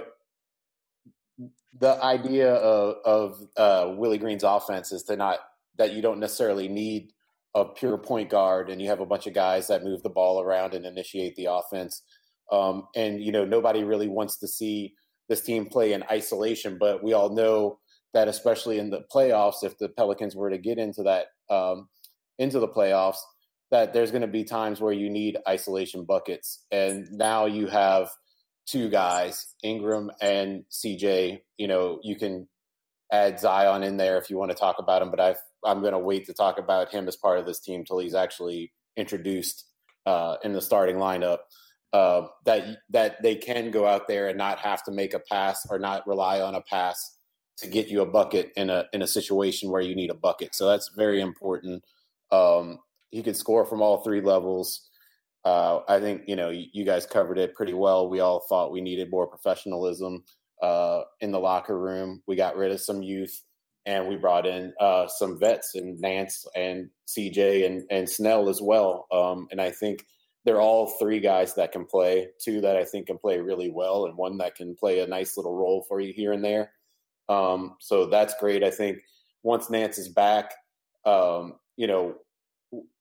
the idea of, of uh, Willie Green's offense is to not that you don't necessarily need a pure point guard and you have a bunch of guys that move the ball around and initiate the offense. Um, and you know, nobody really wants to see this team play in isolation, but we all know that especially in the playoffs, if the Pelicans were to get into that um, into the playoffs, that there's going to be times where you need isolation buckets, and now you have two guys, Ingram and CJ. You know, you can add Zion in there if you want to talk about him, but i am going to wait to talk about him as part of this team till he's actually introduced uh, in the starting lineup. Uh, that that they can go out there and not have to make a pass or not rely on a pass to get you a bucket in a in a situation where you need a bucket. So that's very important. Um, he can score from all three levels. Uh, I think you know you, guys covered it pretty well. We all thought we needed more professionalism uh, in the locker room. We got rid of some youth, and we brought in uh, some vets and Nance and CJ and and Snell as well. Um, and I think they're all three guys that can play. Two that I think can play really well, and one that can play a nice little role for you here and there. Um, so that's great. I think once Nance is back, um, you know,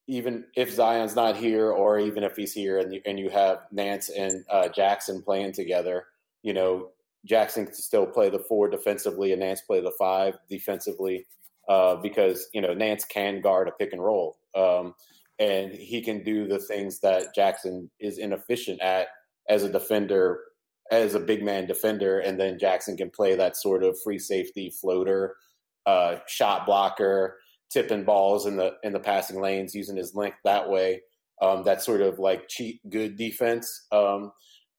even if Zion's not here, or even if he's here, and you, and you have Nance and uh, Jaxson playing together, you know, Jaxson can still play the four defensively, and Nance play the five defensively, uh, because you know Nance can guard a pick and roll, um, and he can do the things that Jaxson is inefficient at as a defender as a big man defender, and then Jaxson can play that sort of free safety floater, uh, shot blocker, tipping balls in the in the passing lanes, using his length that way. Um, that sort of like cheat good defense um,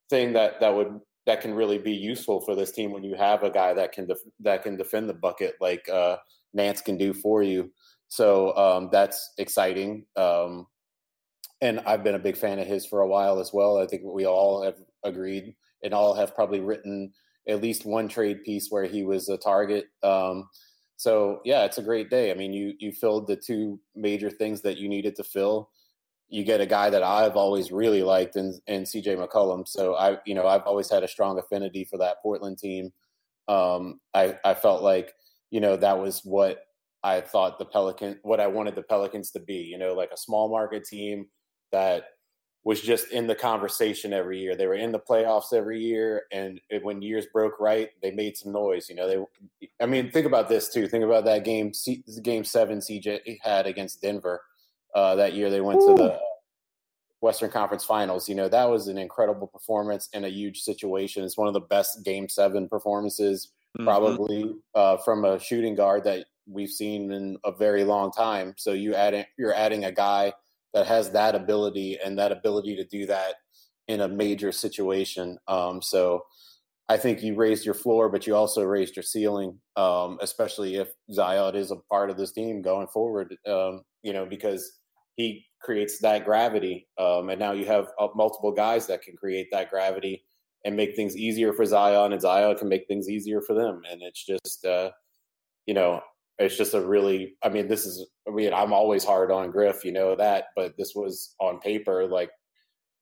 thing that that would that can really be useful for this team when you have a guy that can def- that can defend the bucket like uh, Nance can do for you. So um, that's exciting. Um, and I've been a big fan of his for a while as well. I think we all have agreed and all have probably written at least one trade piece where he was a target. Um, so yeah, it's a great day. I mean, you you filled the two major things that you needed to fill. You get a guy that I've always really liked and in CJ McCollum. So I, you know, I've always had a strong affinity for that Portland team. Um, I I felt like you know that was what I thought the Pelican, what I wanted the Pelicans to be. You know, like a small market team that was just in the conversation every year. They were in the playoffs every year, and when years broke right, they made some noise. You know, they. I mean, think about this too. Think about that game, game seven CJ had against Denver uh, that year. They went Ooh. to the Western Conference Finals. You know, that was an incredible performance in a huge situation. It's one of the best game seven performances, mm-hmm. probably uh, from a shooting guard that we've seen in a very long time. So you add you're adding a guy that has that ability and that ability to do that in a major situation. Um, so I think you raised your floor, but you also raised your ceiling, um, especially if Zion is a part of this team going forward. Um, you know, because he creates that gravity, um, and now you have uh, multiple guys that can create that gravity and make things easier for Zion, and Zion can make things easier for them. And it's just, uh, you know, it's just a really i mean this is i mean i'm always hard on griff you know that but this was on paper like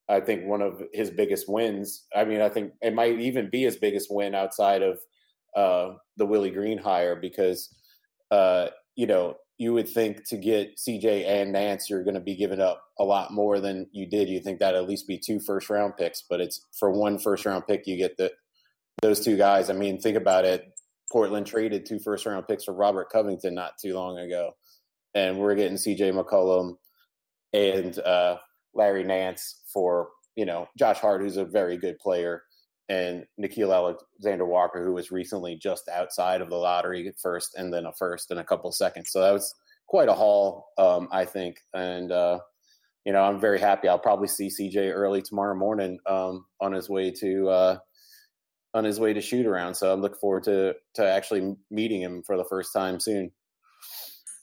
i think one of his biggest wins i mean i think it might even be his biggest win outside of uh, the willie green hire because uh, you know you would think to get cj and nance you're going to be giving up a lot more than you did. You think that at least be two first round picks but it's for one first round pick you get the those two guys. I mean think about it Portland traded two first round picks for Robert Covington not too long ago, and we're getting C.J. McCollum and uh, Larry Nance for you know Josh Hart, who's a very good player, and Nickeil Alexander Walker, who was recently just outside of the lottery first, and then a first in a couple seconds. So that was quite a haul, um, I think, and. Uh, you know, I'm very happy. I'll probably see CJ early tomorrow morning um, on his way to uh, on his way to shoot around. So I'm looking forward to to actually meeting him for the first time soon.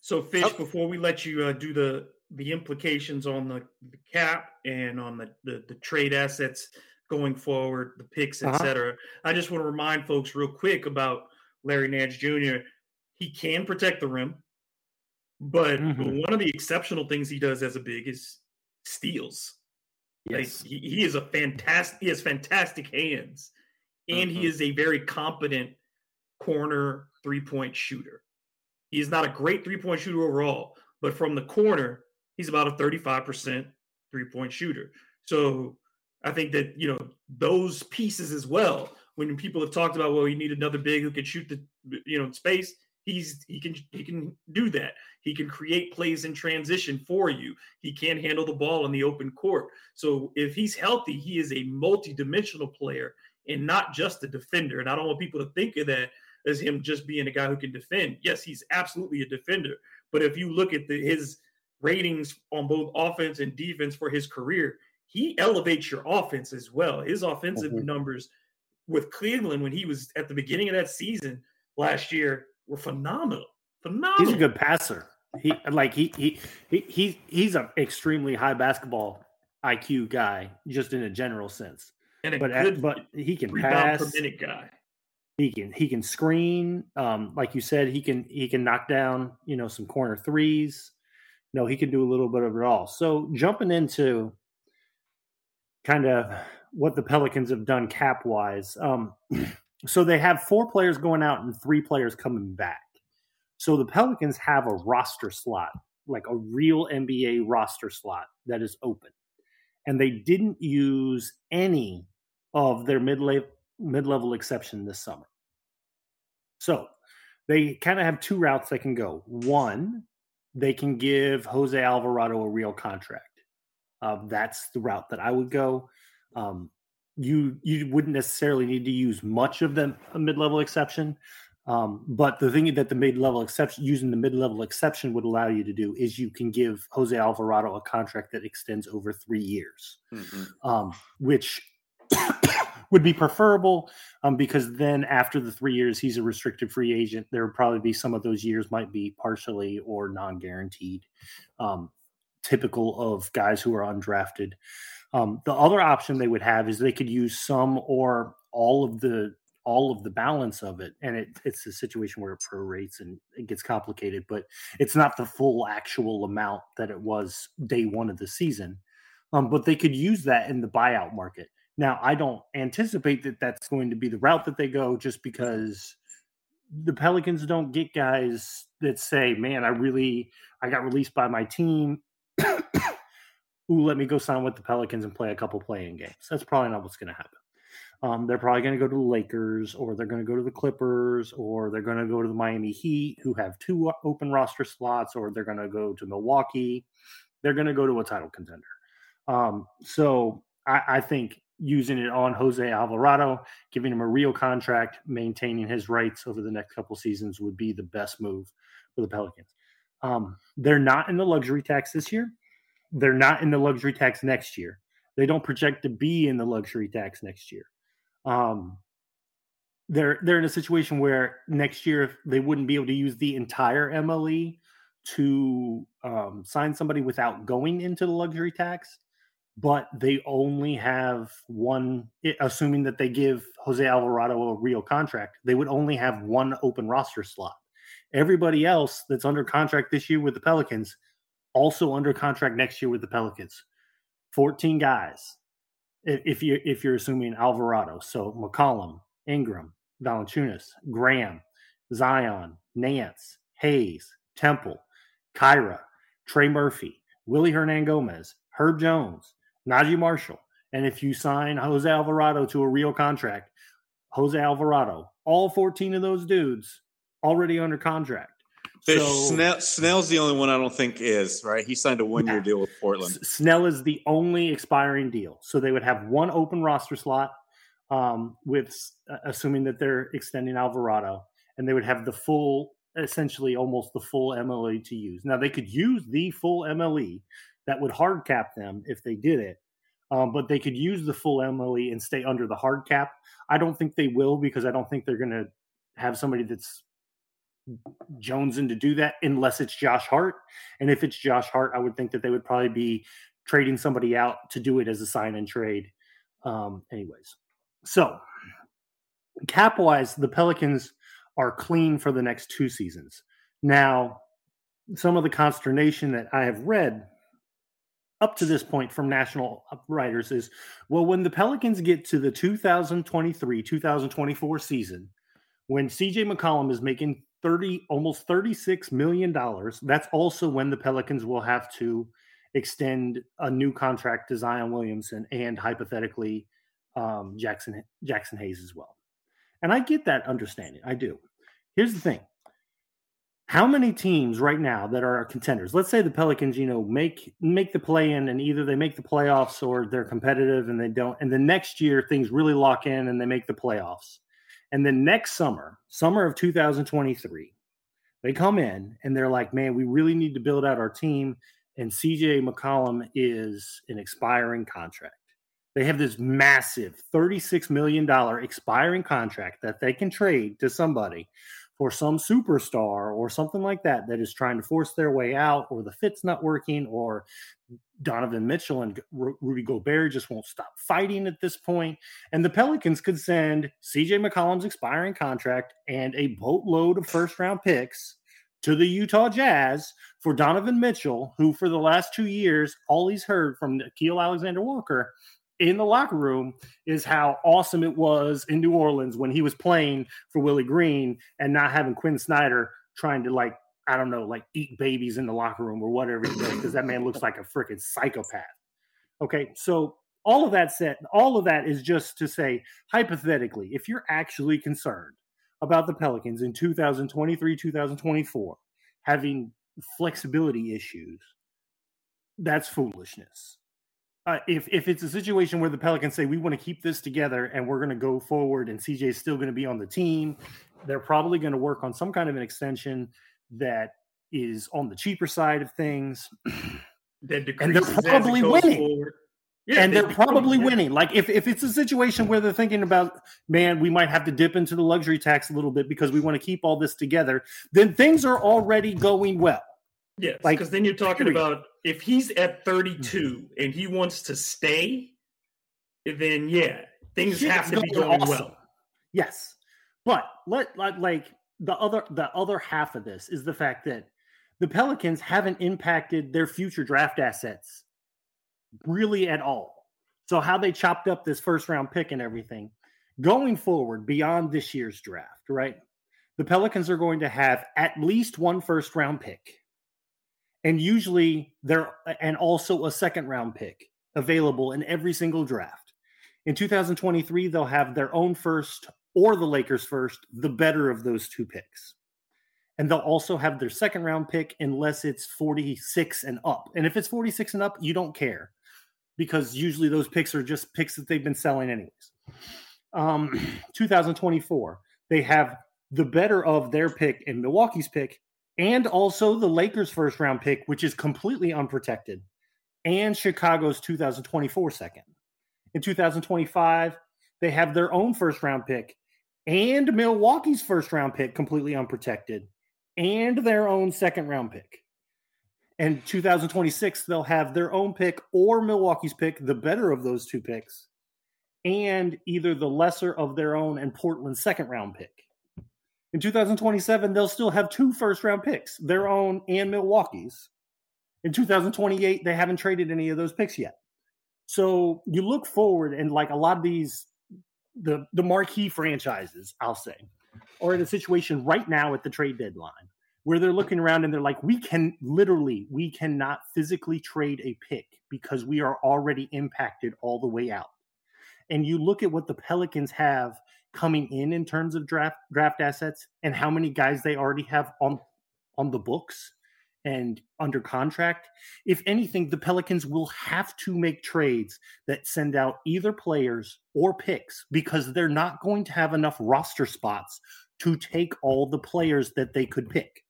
So, Fish, oh. before we let you uh, do the the implications on the, the cap and on the, the, the trade assets going forward, the picks, Uh-huh. etc. I just want to remind folks real quick about Larry Nance Jr. He can protect the rim, but Mhm. one of the exceptional things he does as a big is steals. Yes. Like he, he is a fantastic. He has fantastic hands, and he Mhm. is a very competent corner three point shooter. He is not a great three point shooter overall, but from the corner, he's about a thirty five percent three point shooter. So I think that you know those pieces as well. When people have talked about, well, you need another big who can shoot the you know space. He's he can he can do that. He can create plays in transition for you. He can handle the ball in the open court. So if he's healthy, he is a multi-dimensional player and not just a defender. And I don't want people to think of that as him just being a guy who can defend. Yes, he's absolutely a defender. But if you look at the, his ratings on both offense and defense for his career, he elevates your offense as well. His offensive Mhm. numbers with Cleveland when he was at the beginning of that season last year were phenomenal. Phenomenal. He's a good passer. He like he he he, he he's an extremely high basketball IQ guy, just in a general sense. And a But good but he can rebound per pass. minute guy. He can he can screen. Um, like you said, he can he can knock down you know some corner threes. No, he can do a little bit of it all. So jumping into kind of what the Pelicans have done cap wise. Um, so they have four players going out and three players coming back. So the Pelicans have a roster slot, like a real NBA roster slot that is open. And they didn't use any of their mid mid-level exception this summer. So they kind of have two routes they can go. One, they can give Jose Alvarado a real contract. Uh, that's the route that I would go. Um, you you wouldn't necessarily need to use much of the mid-level exception, um, but the thing that the mid-level exception using the mid-level exception would allow you to do is you can give Jose Alvarado a contract that extends over three years Mhm. um, which would be preferable um, because then after the three years, he's a restricted free agent. There would probably be some of those years might be partially or non guaranteed, um, typical of guys who are undrafted. Um, the other option they would have is they could use some or all of the all of the balance of it and it, it's a situation where it prorates and it gets complicated but it's not the full actual amount that it was day one of the season um, but they could use that in the buyout market. Now, I don't anticipate that that's going to be the route that they go just because the Pelicans don't get guys that say, man, I really, I got released by my team. Ooh, let me go sign with the Pelicans and play a couple playing games. That's probably not what's going to happen. Um, they're probably going to go to the Lakers or they're going to go to the Clippers or they're going to go to the Miami Heat, who have two open roster slots, or they're going to go to Milwaukee. They're going to go to a title contender. Um, so I, I think using it on Jose Alvarado, giving him a real contract, maintaining his rights over the next couple seasons would be the best move for the Pelicans. Um, they're not in the luxury tax this year. They're not in the luxury tax next year. They don't project to be in the luxury tax next year. Um, they're they're in a situation where next year they wouldn't be able to use the entire MLE to um, sign somebody without going into the luxury tax but they only have one assuming that they give Jose Alvarado a real contract they would only have one open roster slot. Everybody else that's under contract this year with the Pelicans also under contract next year with the Pelicans. 14 guys if you if you're assuming Alvarado. So McCollum Ingram Valanciunas Graham Zion Nance Hayes Temple Kira Trey Murphy Willy Hernangomez Herb Jones Naji Marshall. And if you sign Jose Alvarado to a real contract, Jose Alvarado, all 14 of those dudes already under contract. So- Snell, Snell's the only one I don't think is right. He signed a one-year Yeah. deal with Portland. S- Snell is the only expiring deal. So they would have one open roster slot um, with uh, assuming that they're extending Alvarado, and they would have the full, essentially almost the full MLE to use. Now they could use the full MLE that would hard cap them if they did it. Um, but they could use the full MLE and stay under the hard cap. I don't think they will because I don't think they're going to have somebody that's jonesing to do that unless it's Josh Hart. And if it's Josh Hart, I would think that they would probably be trading somebody out to do it as a sign and trade Um, anyways, so cap wise, the Pelicans are clean for the next two seasons. Now, some of the consternation that I have read up to this point from national writers is well, when the Pelicans get to the 2023 2024 season, when CJ McCollum is making 30 almost 36 million dollars, that's also when the Pelicans will have to extend a new contract to Zion Williamson and hypothetically um, Jackson Jaxson Hayes as well. And I get that understanding. I do. Here's the thing. How many teams right now that are contenders? Let's say the Pelicans, you know, make make the play in and either they make the playoffs or they're competitive and they don't. And the next year things really lock in and they make the playoffs. And then next summer, summer of 2023, they come in and they're like, man, we really need to build out our team. And CJ McCollum is an expiring contract. They have this massive $36 million expiring contract that they can trade to somebody for some superstar or something like that that is trying to force their way out, or the fit's not working, or Donovan Mitchell and Rudy Gobert just won't stop fighting at this point. And the Pelicans could send CJ McCollum's expiring contract and a boatload of first round picks to the Utah Jazz for Donovan Mitchell, who for the last two years, all he's heard from Keel Alexander Walker in the locker room is how awesome it was in New Orleans when he was playing for Willie Green and not having Quin Snyder trying to like I don't know like eat babies in the locker room or whatever he does because that man looks like a freaking psychopath. Okay, so all of that said, all of that is just to say hypothetically, if you're actually concerned about the Pelicans in 2023, 2024 having flexibility issues, that's foolishness uh, if if it's a situation where the Pelicans say we want to keep this together and we're going to go forward and CJ is still going to be on the team, they're probably going to work on some kind of an extension that is on the cheaper side of things. That and they're probably winning. Yeah, and they're probably winning. Like if, if it's a situation where they're thinking about, man, we might have to dip into the luxury tax a little bit because we want to keep all this together, then things are already going well. Yes, like because then you're talking period. about if he's at 32 mm-hmm. and he wants to stay, then yeah, things have to be going awesome. well. Yes, but let, let like the other the other half of this is the fact that the Pelicans haven't impacted their future draft assets really at all. So how they chopped up this first round pick and everything going forward beyond this year's draft, right? The Pelicans are going to have at least one first round pick and usually there and also a second round pick available in every single draft. In 2023, they'll have their own first or the Lakers first, the better of those two picks. And they'll also have their second round pick unless it's 46 and up. And if it's 46 and up, you don't care because usually those picks are just picks that they've been selling anyways. Um, 2024, they have the better of their pick and Milwaukee's pick and also the Lakers' first round pick, which is completely unprotected, and Chicago's 2024 second. In 2025, they have their own first round pick and Milwaukee's first round pick completely unprotected and their own second round pick. And 2026, they'll have their own pick or Milwaukee's pick, the better of those two picks, and either the lesser of their own and Portland's second round pick. In 2027, they'll still have two first round picks, their own and Milwaukee's. In 2028, they haven't traded any of those picks yet. So you look forward, and like a lot of these, the the marquee franchises, I'll say, are in a situation right now at the trade deadline where they're looking around and they're like, we can literally, we cannot physically trade a pick because we are already impacted all the way out. And you look at what the Pelicans have coming in in terms of draft draft assets and how many guys they already have on on the books and under contract. If anything, the Pelicans will have to make trades that send out either players or picks because they're not going to have enough roster spots to take all the players that they could pick.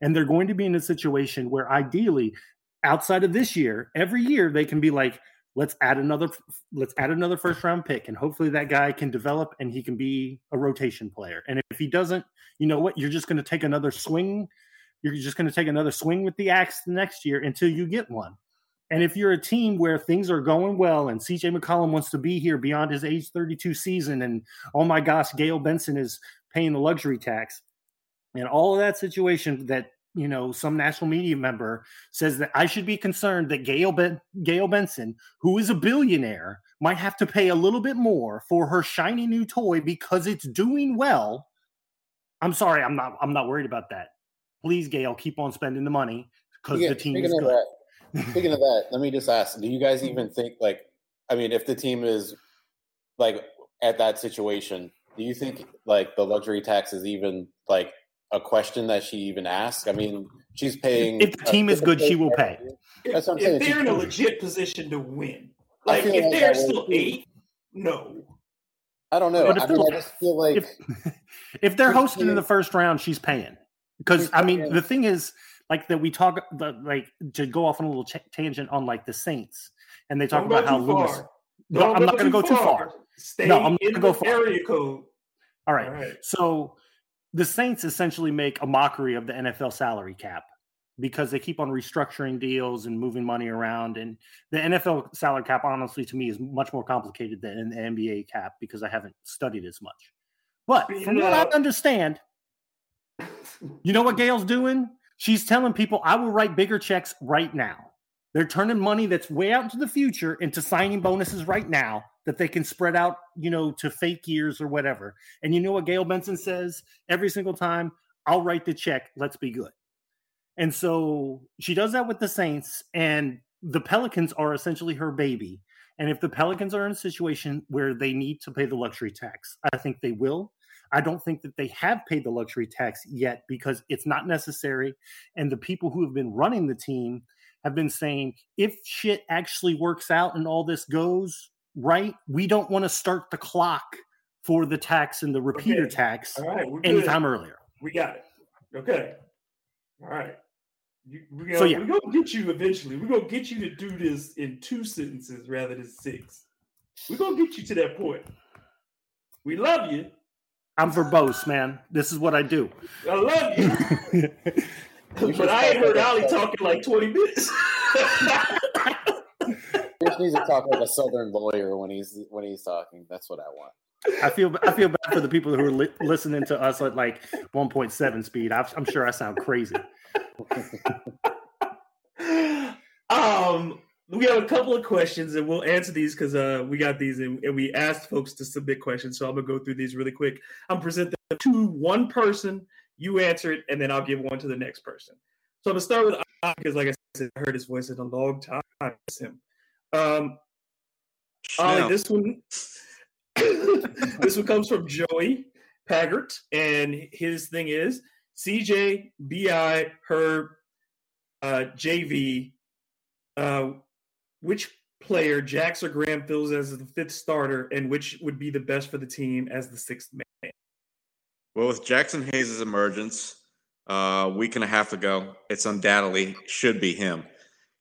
And they're going to be in a situation where ideally outside of this year, every year they can be like, let's add another let's add another first round pick and hopefully that guy can develop and he can be a rotation player. And if he doesn't you know what? You're just going to take another swing. You're just going to take another swing with the axe the next year until you get one. And if you're a team where things are going well and CJ McCollum wants to be here beyond his age 32 season, and oh my gosh, Gayle Benson is paying the luxury tax, and all of that situation that you know some national media member says that I should be concerned that Gayle, ben- Gayle Benson, who is a billionaire, might have to pay a little bit more for her shiny new toy because it's doing well. I'm sorry, I'm not I'm not worried about that. Please, Gayle, keep on spending the money because the team is good. That, speaking of that, let me just ask: Do you guys even think like, I mean, if the team is like at that situation, do you think like the luxury tax is even like a question that she even asks? I mean, she's paying. If the team is good, she will pay. That's what I'm saying. If they're in a legit position to win, like if like they're still eight, no. I don't know. But if I, mean, I just feel like if, if they're hosting in the first round, she's paying. Because I mean, the thing is, like that we talk, the, like to go off on a little ch- tangent on like the Saints, and they talk Don't about how Lewis. No, I'm not going to go too far. Stay no, I'm not going to go far. Area code. All right. All right. So the Saints essentially make a mockery of the NFL salary cap because they keep on restructuring deals and moving money around. And the NFL salary cap, honestly, to me, is much more complicated than the NBA cap because I haven't studied as much. But from what I understand, you know what Gayle's doing? She's telling people, I will write bigger checks right now. They're turning money that's way out into the future into signing bonuses right now that they can spread out, you know, to fake years or whatever. And you know what Gayle Benson says every single time? I'll write the check. Let's be good. And so she does that with the Saints, and the Pelicans are essentially her baby. And if the Pelicans are in a situation where they need to pay the luxury tax, I think they will. I don't think that they have paid the luxury tax yet because it's not necessary. And the people who have been running the team have been saying if shit actually works out and all this goes right, we don't want to start the clock for the tax and the repeater okay. tax right, anytime earlier. We got it. Okay. All right. You, we're gonna, so yeah. we're gonna get you eventually. We're gonna get you to do this in two sentences rather than six. We're gonna get you to that point. We love you. I'm verbose, man. This is what I do. I love you. but I ain't heard Ali talking like 20 minutes. Just needs to talk like a southern lawyer when he's when he's talking. That's what I want. I feel I feel bad for the people who are li- listening to us at like 1.7 speed. i am sure I sound crazy. um, we have a couple of questions and we'll answer these because uh, we got these and, and, we asked folks to submit questions. So I'm gonna go through these really quick. I'm present them to one person. You answer it, and then I'll give one to the next person. So I'm gonna start with because, like I said, I heard his voice in a long time. It's him. Um, Ollie, this one, this one comes from Joey Paggart, and his thing is CJ, Bi, Herb, uh, JV. Uh, which player Jax or Graham fills as the fifth starter, and which would be the best for the team as the sixth man? Well, with Jaxson Hayes' emergence uh, a week and a half ago, it's undoubtedly should be him.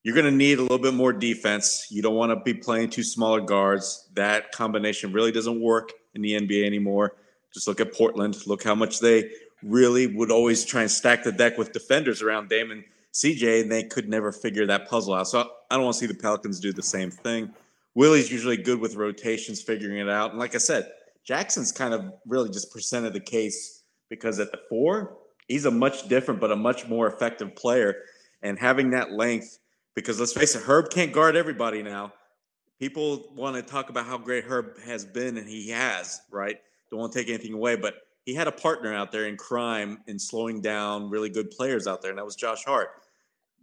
You're going to need a little bit more defense. You don't want to be playing two smaller guards. That combination really doesn't work in the NBA anymore. Just look at Portland. Look how much they really would always try and stack the deck with defenders around Damon CJ, and they could never figure that puzzle out. So I don't want to see the Pelicans do the same thing. Willie's usually good with rotations, figuring it out. And like I said, Jaxson's kind of really just presented the case because at the four, he's a much different but a much more effective player. And having that length, because let's face it, Herb can't guard everybody now. People want to talk about how great Herb has been, and he has, right? Don't want to take anything away, but he had a partner out there in crime in slowing down really good players out there, and that was Josh Hart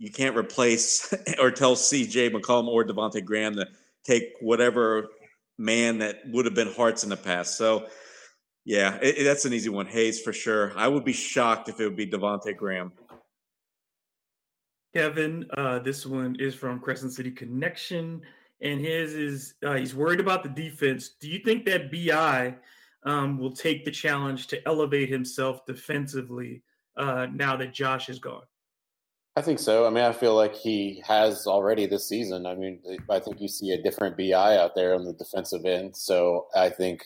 you can't replace or tell CJ McCollum or Devonte Graham to take whatever man that would have been Hart's in the past. So, yeah, it, it, that's an easy one. Hayes for sure. I would be shocked if it would be Devonte Graham. Kevin, uh, this one is from Crescent City Connection, and his is uh, he's worried about the defense. Do you think that Bi um, will take the challenge to elevate himself defensively uh, now that Josh is gone? I think so. I mean, I feel like he has already this season. I mean, I think you see a different Bi out there on the defensive end. So I think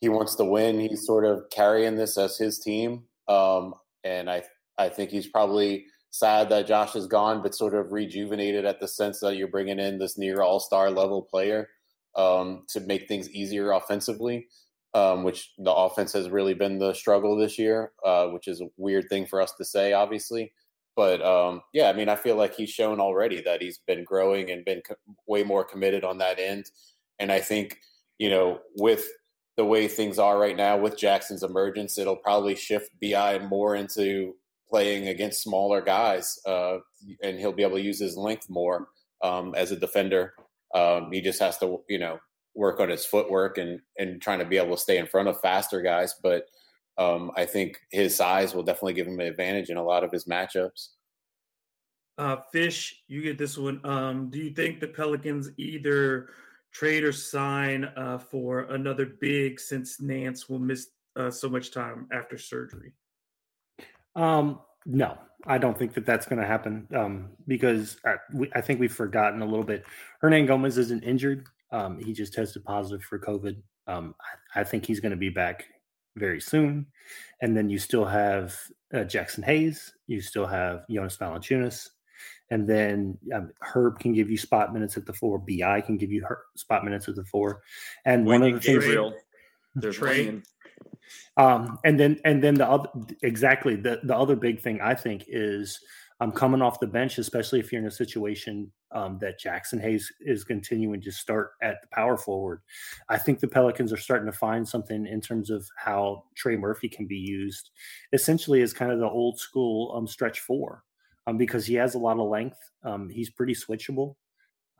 he wants to win. He's sort of carrying this as his team, um, and I I think he's probably sad that Josh is gone, but sort of rejuvenated at the sense that you're bringing in this near all star level player um, to make things easier offensively, um, which the offense has really been the struggle this year, uh, which is a weird thing for us to say, obviously. But um, yeah, I mean, I feel like he's shown already that he's been growing and been co- way more committed on that end. And I think, you know, with the way things are right now with Jaxson's emergence, it'll probably shift BI more into playing against smaller guys, uh, and he'll be able to use his length more um, as a defender. Um, he just has to, you know, work on his footwork and and trying to be able to stay in front of faster guys. But um, I think his size will definitely give him an advantage in a lot of his matchups. Uh, Fish, you get this one. Um, do you think the Pelicans either trade or sign uh, for another big since Nance will miss uh, so much time after surgery? Um, no, I don't think that that's going to happen um, because I, we, I, think we've forgotten a little bit. Hernangomez isn't injured. Um, he just tested positive for COVID. Um, I, I, think he's going to be back very soon. And then you still have uh, Jaxson Hayes. You still have Jonas Valanciunas. And then um, Herb can give you spot minutes at the four. Bi can give you her- spot minutes at the four. And one of the things, Gabriel, there's Trey. Um, and then and then the other exactly the the other big thing I think is um, coming off the bench, especially if you're in a situation um, that Jaxson Hayes is continuing to start at the power forward. I think the Pelicans are starting to find something in terms of how Trey Murphy can be used, essentially as kind of the old school um, stretch four um, because he has a lot of length. Um, he's pretty switchable.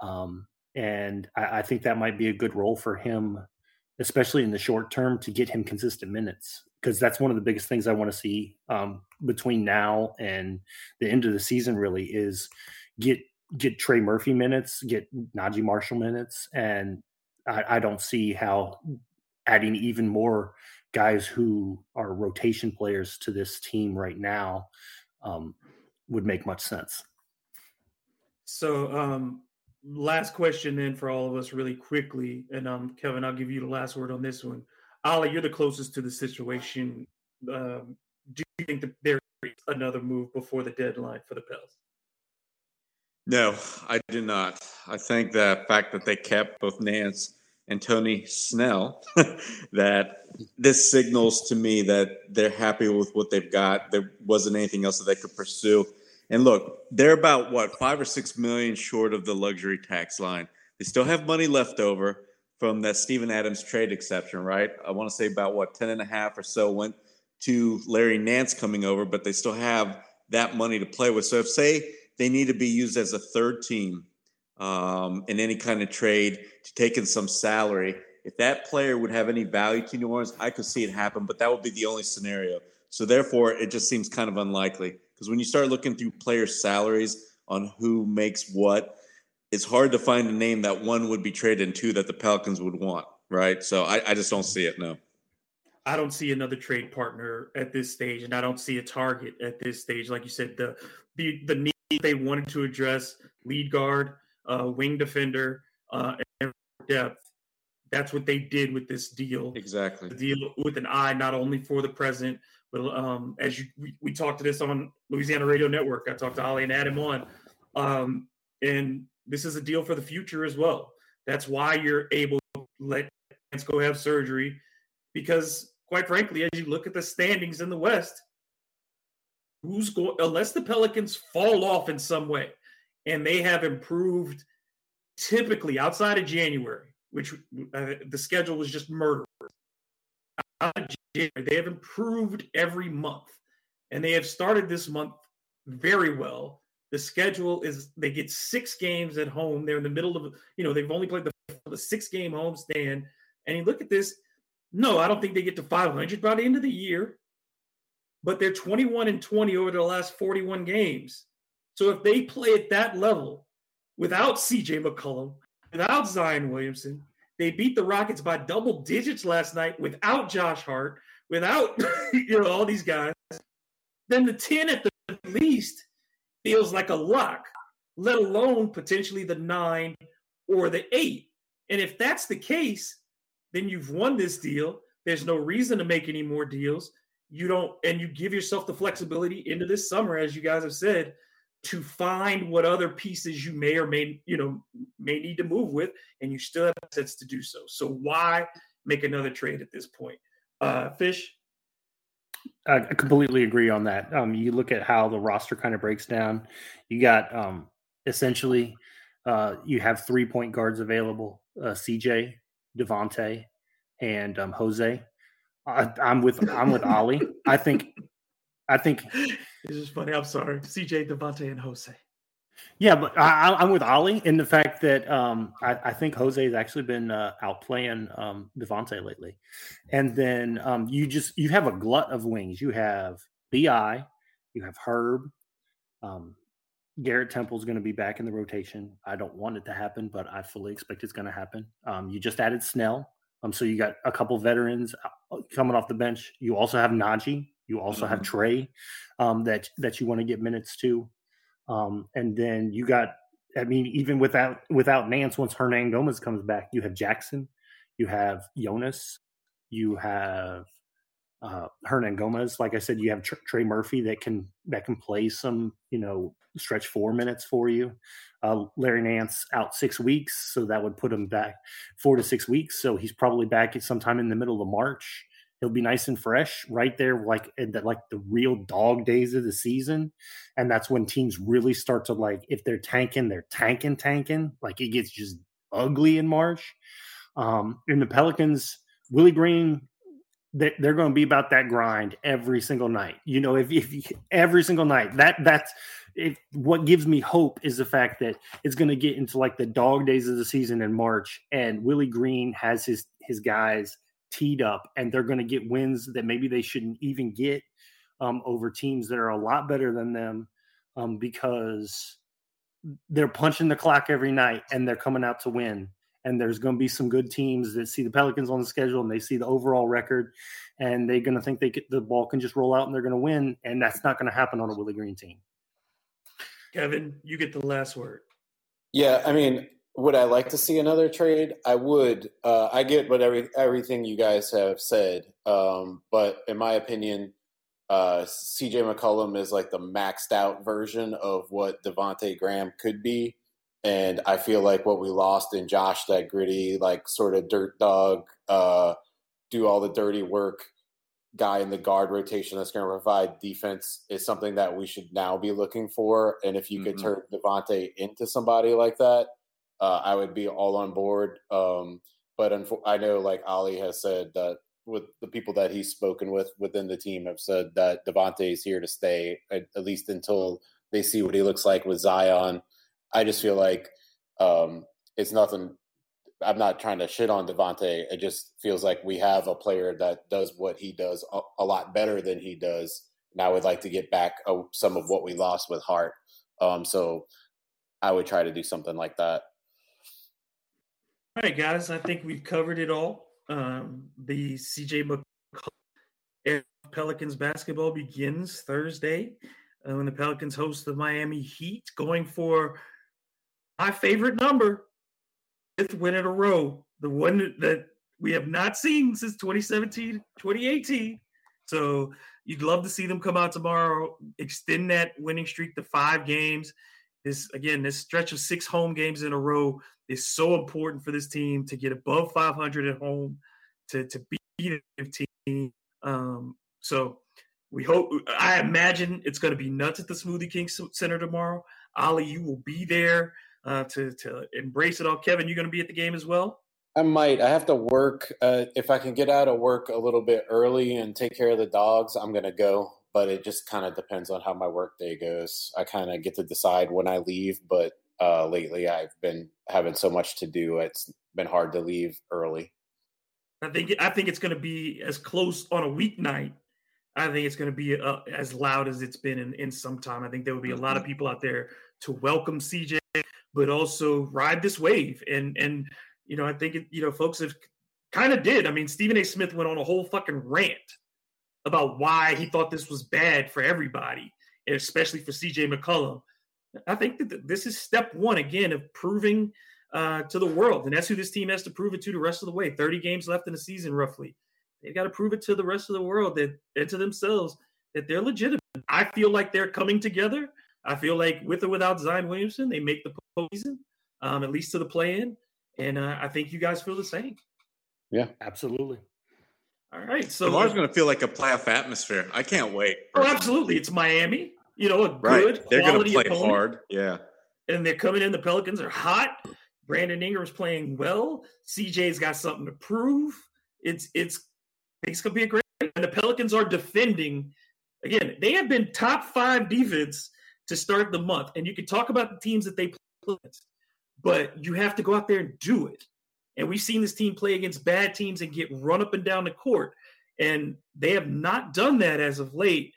Um, and I, I, think that might be a good role for him, especially in the short term, to get him consistent minutes. Because that's one of the biggest things I want to see um, between now and the end of the season. Really, is get get Trey Murphy minutes, get Naji Marshall minutes, and I, I don't see how adding even more guys who are rotation players to this team right now um, would make much sense. So, um, last question then for all of us, really quickly, and um, Kevin, I'll give you the last word on this one. Ali, you're the closest to the situation. Um, do you think that there is another move before the deadline for the Pels? No, I do not. I think the fact that they kept both Nance and Tony Snell, that this signals to me that they're happy with what they've got. There wasn't anything else that they could pursue. And look, they're about what five or six million short of the luxury tax line. They still have money left over from that Steven Adams trade exception, right? I want to say about what ten and a half or so went to Larry Nance coming over, but they still have that money to play with. So if say they need to be used as a third team um, in any kind of trade to take in some salary. If that player would have any value to New Orleans, I could see it happen, but that would be the only scenario. So therefore, it just seems kind of unlikely because when you start looking through players' salaries on who makes what, it's hard to find a name that one would be traded and two that the Pelicans would want, right? So I, I just don't see it. No. I don't see another trade partner at this stage, and I don't see a target at this stage. Like you said, the the the need they wanted to address lead guard, uh, wing defender, uh, and depth. That's what they did with this deal. Exactly. The deal with an eye not only for the present, but um, as you we, we, talked to this on Louisiana Radio Network. I talked to Ali and Adam on, um, and this is a deal for the future as well. That's why you're able to let Nance go have surgery, because quite frankly, as you look at the standings in the West, who's going unless the Pelicans fall off in some way and they have improved typically outside of January, which uh, the schedule was just murder. They have improved every month, and they have started this month very well. The schedule is they get six games at home. They're in the middle of you know they've only played the, the six game homestand, and you look at this. No, I don't think they get to 500 by the end of the year, but they're 21 and 20 over the last 41 games. So if they play at that level without CJ McCollum, without Zion Williamson, they beat the Rockets by double digits last night without Josh Hart, without you know all these guys. Then the 10 at the least feels like a lock, let alone potentially the nine or the eight. And if that's the case, then you've won this deal. There's no reason to make any more deals. you don't, and you give yourself the flexibility into this summer, as you guys have said, to find what other pieces you may or may, you know, may need to move with, and you still have assets to do so. So why make another trade at this point? Uh, Fish. I completely agree on that. Um, you look at how the roster kind of breaks down. You got um, essentially uh, you have three point guards available: uh, CJ, Devonte, and um, Jose. I, am with I'm with Ollie. I think I think this is funny. I'm sorry, CJ, Devonte, and Jose. Yeah, but I, am with Ollie in the fact that um, I, I, think Jose has actually been uh, outplaying um, Devonte lately, and then um, you just you have a glut of wings. You have Bi, you have Herb, um, Garrett Temple is going to be back in the rotation. I don't want it to happen, but I fully expect it's going to happen. Um, you just added Snell, um, so you got a couple veterans uh, coming off the bench. You also have Naji. You also mm-hmm. have Trey um, that that you want to get minutes to, um, and then you got. I mean, even without without Nance, once Hernangomez comes back, you have Jaxson, you have Jonas, you have uh, Hernangomez. Like I said, you have Tr- Trey Murphy that can that can play some you know stretch four minutes for you. Uh, Larry Nance out six weeks, so that would put him back four to six weeks. So he's probably back at sometime in the middle of March. He'll be nice and fresh right there, like the, like the real dog days of the season, and that's when teams really start to like if they're tanking, they're tanking, tanking. Like it gets just ugly in March. Um, in the Pelicans, Willie Green they're going to be about that grind every single night. You know, if, if every single night that that's if what gives me hope is the fact that it's going to get into like the dog days of the season in March, and Willie Green has his his guys teed up, and they're going to get wins that maybe they shouldn't even get um, over teams that are a lot better than them um, because they're punching the clock every night and they're coming out to win and there's going to be some good teams that see the Pelicans on the schedule and they see the overall record, and they're going to think they get, the ball can just roll out and they're going to win, and that's not going to happen on a Willie Green team. Kevin, you get the last word. Yeah, I mean, would I like to see another trade? I would. Uh, I get what every everything you guys have said, um, but in my opinion, uh, CJ McCollum is like the maxed out version of what Devonte Graham could be. And I feel like what we lost in Josh, that gritty, like sort of dirt dog, uh, do all the dirty work guy in the guard rotation that's going to provide defense is something that we should now be looking for. And if you mm-hmm. could turn Devonte into somebody like that, uh, I would be all on board. Um, but unfo- I know, like Ali has said, that with the people that he's spoken with within the team have said that Devonte is here to stay at, at least until they see what he looks like with Zion. I just feel like um, it's nothing. I'm not trying to shit on Devonte. It just feels like we have a player that does what he does a, a lot better than he does. And I would like to get back uh, some of what we lost with Hart. Um, so I would try to do something like that. All right, guys. I think we've covered it all. Um, the CJ McCollum Pelicans basketball begins Thursday uh, when the Pelicans host the Miami Heat, going for my favorite number, fifth win in a row, the one that we have not seen since 2017, 2018. So you'd love to see them come out tomorrow, extend that winning streak to five games. This again, this stretch of six home games in a row is so important for this team to get above 500 at home, to to beat a team. Um, so we hope. I imagine it's going to be nuts at the Smoothie King Center tomorrow. Ali, you will be there uh, to to embrace it all. Kevin, you're going to be at the game as well? I might. I have to work. Uh, if I can get out of work a little bit early and take care of the dogs, I'm going to go. But it just kind of depends on how my work day goes. I kind of get to decide when I leave. But uh, lately, I've been having so much to do. It's been hard to leave early. I think I think it's going to be as close on a weeknight. I think it's going to be uh, as loud as it's been in, in some time. I think there will be a lot of mm-hmm. people out there to welcome CJ but also ride this wave. And and you know, I think it, you know, folks have kind of did. I mean, Stephen A. Smith went on a whole fucking rant about why he thought this was bad for everybody, and especially for CJ McCollum. I think that this is step one again of proving uh, to the world, and that's who this team has to prove it to the rest of the way. Thirty games left in the season, roughly. They've got to prove it to the rest of the world that and to themselves that they're legitimate. I feel like they're coming together. I feel like with or without Zion Williamson, they make the postseason, um, at least to the play-in. And uh, I think you guys feel the same. Yeah, absolutely. All right, so tomorrow's going to feel like a playoff atmosphere. I can't wait. Oh, absolutely! It's Miami. You know, a right. good. They're going to play opponent. hard. Yeah, and they're coming in. The Pelicans are hot. Brandon Ingram's playing well. CJ's got something to prove. It's it's it's going to be a great. And the Pelicans are defending. Again, they have been top five defense to start the month, and you can talk about the teams that they play but you have to go out there and do it. And we've seen this team play against bad teams and get run up and down the court. And they have not done that as of late.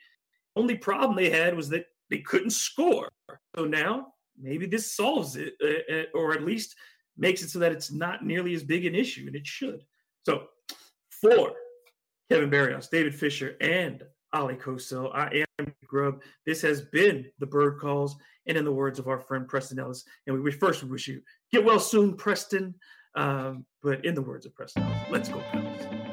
Only problem they had was that they couldn't score. So now maybe this solves it, uh, uh, or at least makes it so that it's not nearly as big an issue, and it should. So, for Kevin Barrios, David Fisher, and Oleh Kosel, I am Grubb. This has been the Bird Calls, and in the words of our friend Preston Ellis, and we first wish you get well soon, Preston. Um, but in the words of Preston Ellis, let's go, Pels.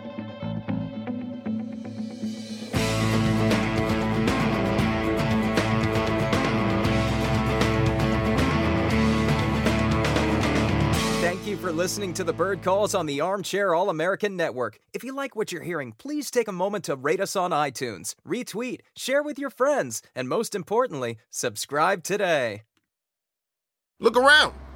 Thank you for listening to the Bird Calls on the Armchair All American Network. If you like what you're hearing, please take a moment to rate us on iTunes, retweet, share with your friends, and most importantly, subscribe today. Look around.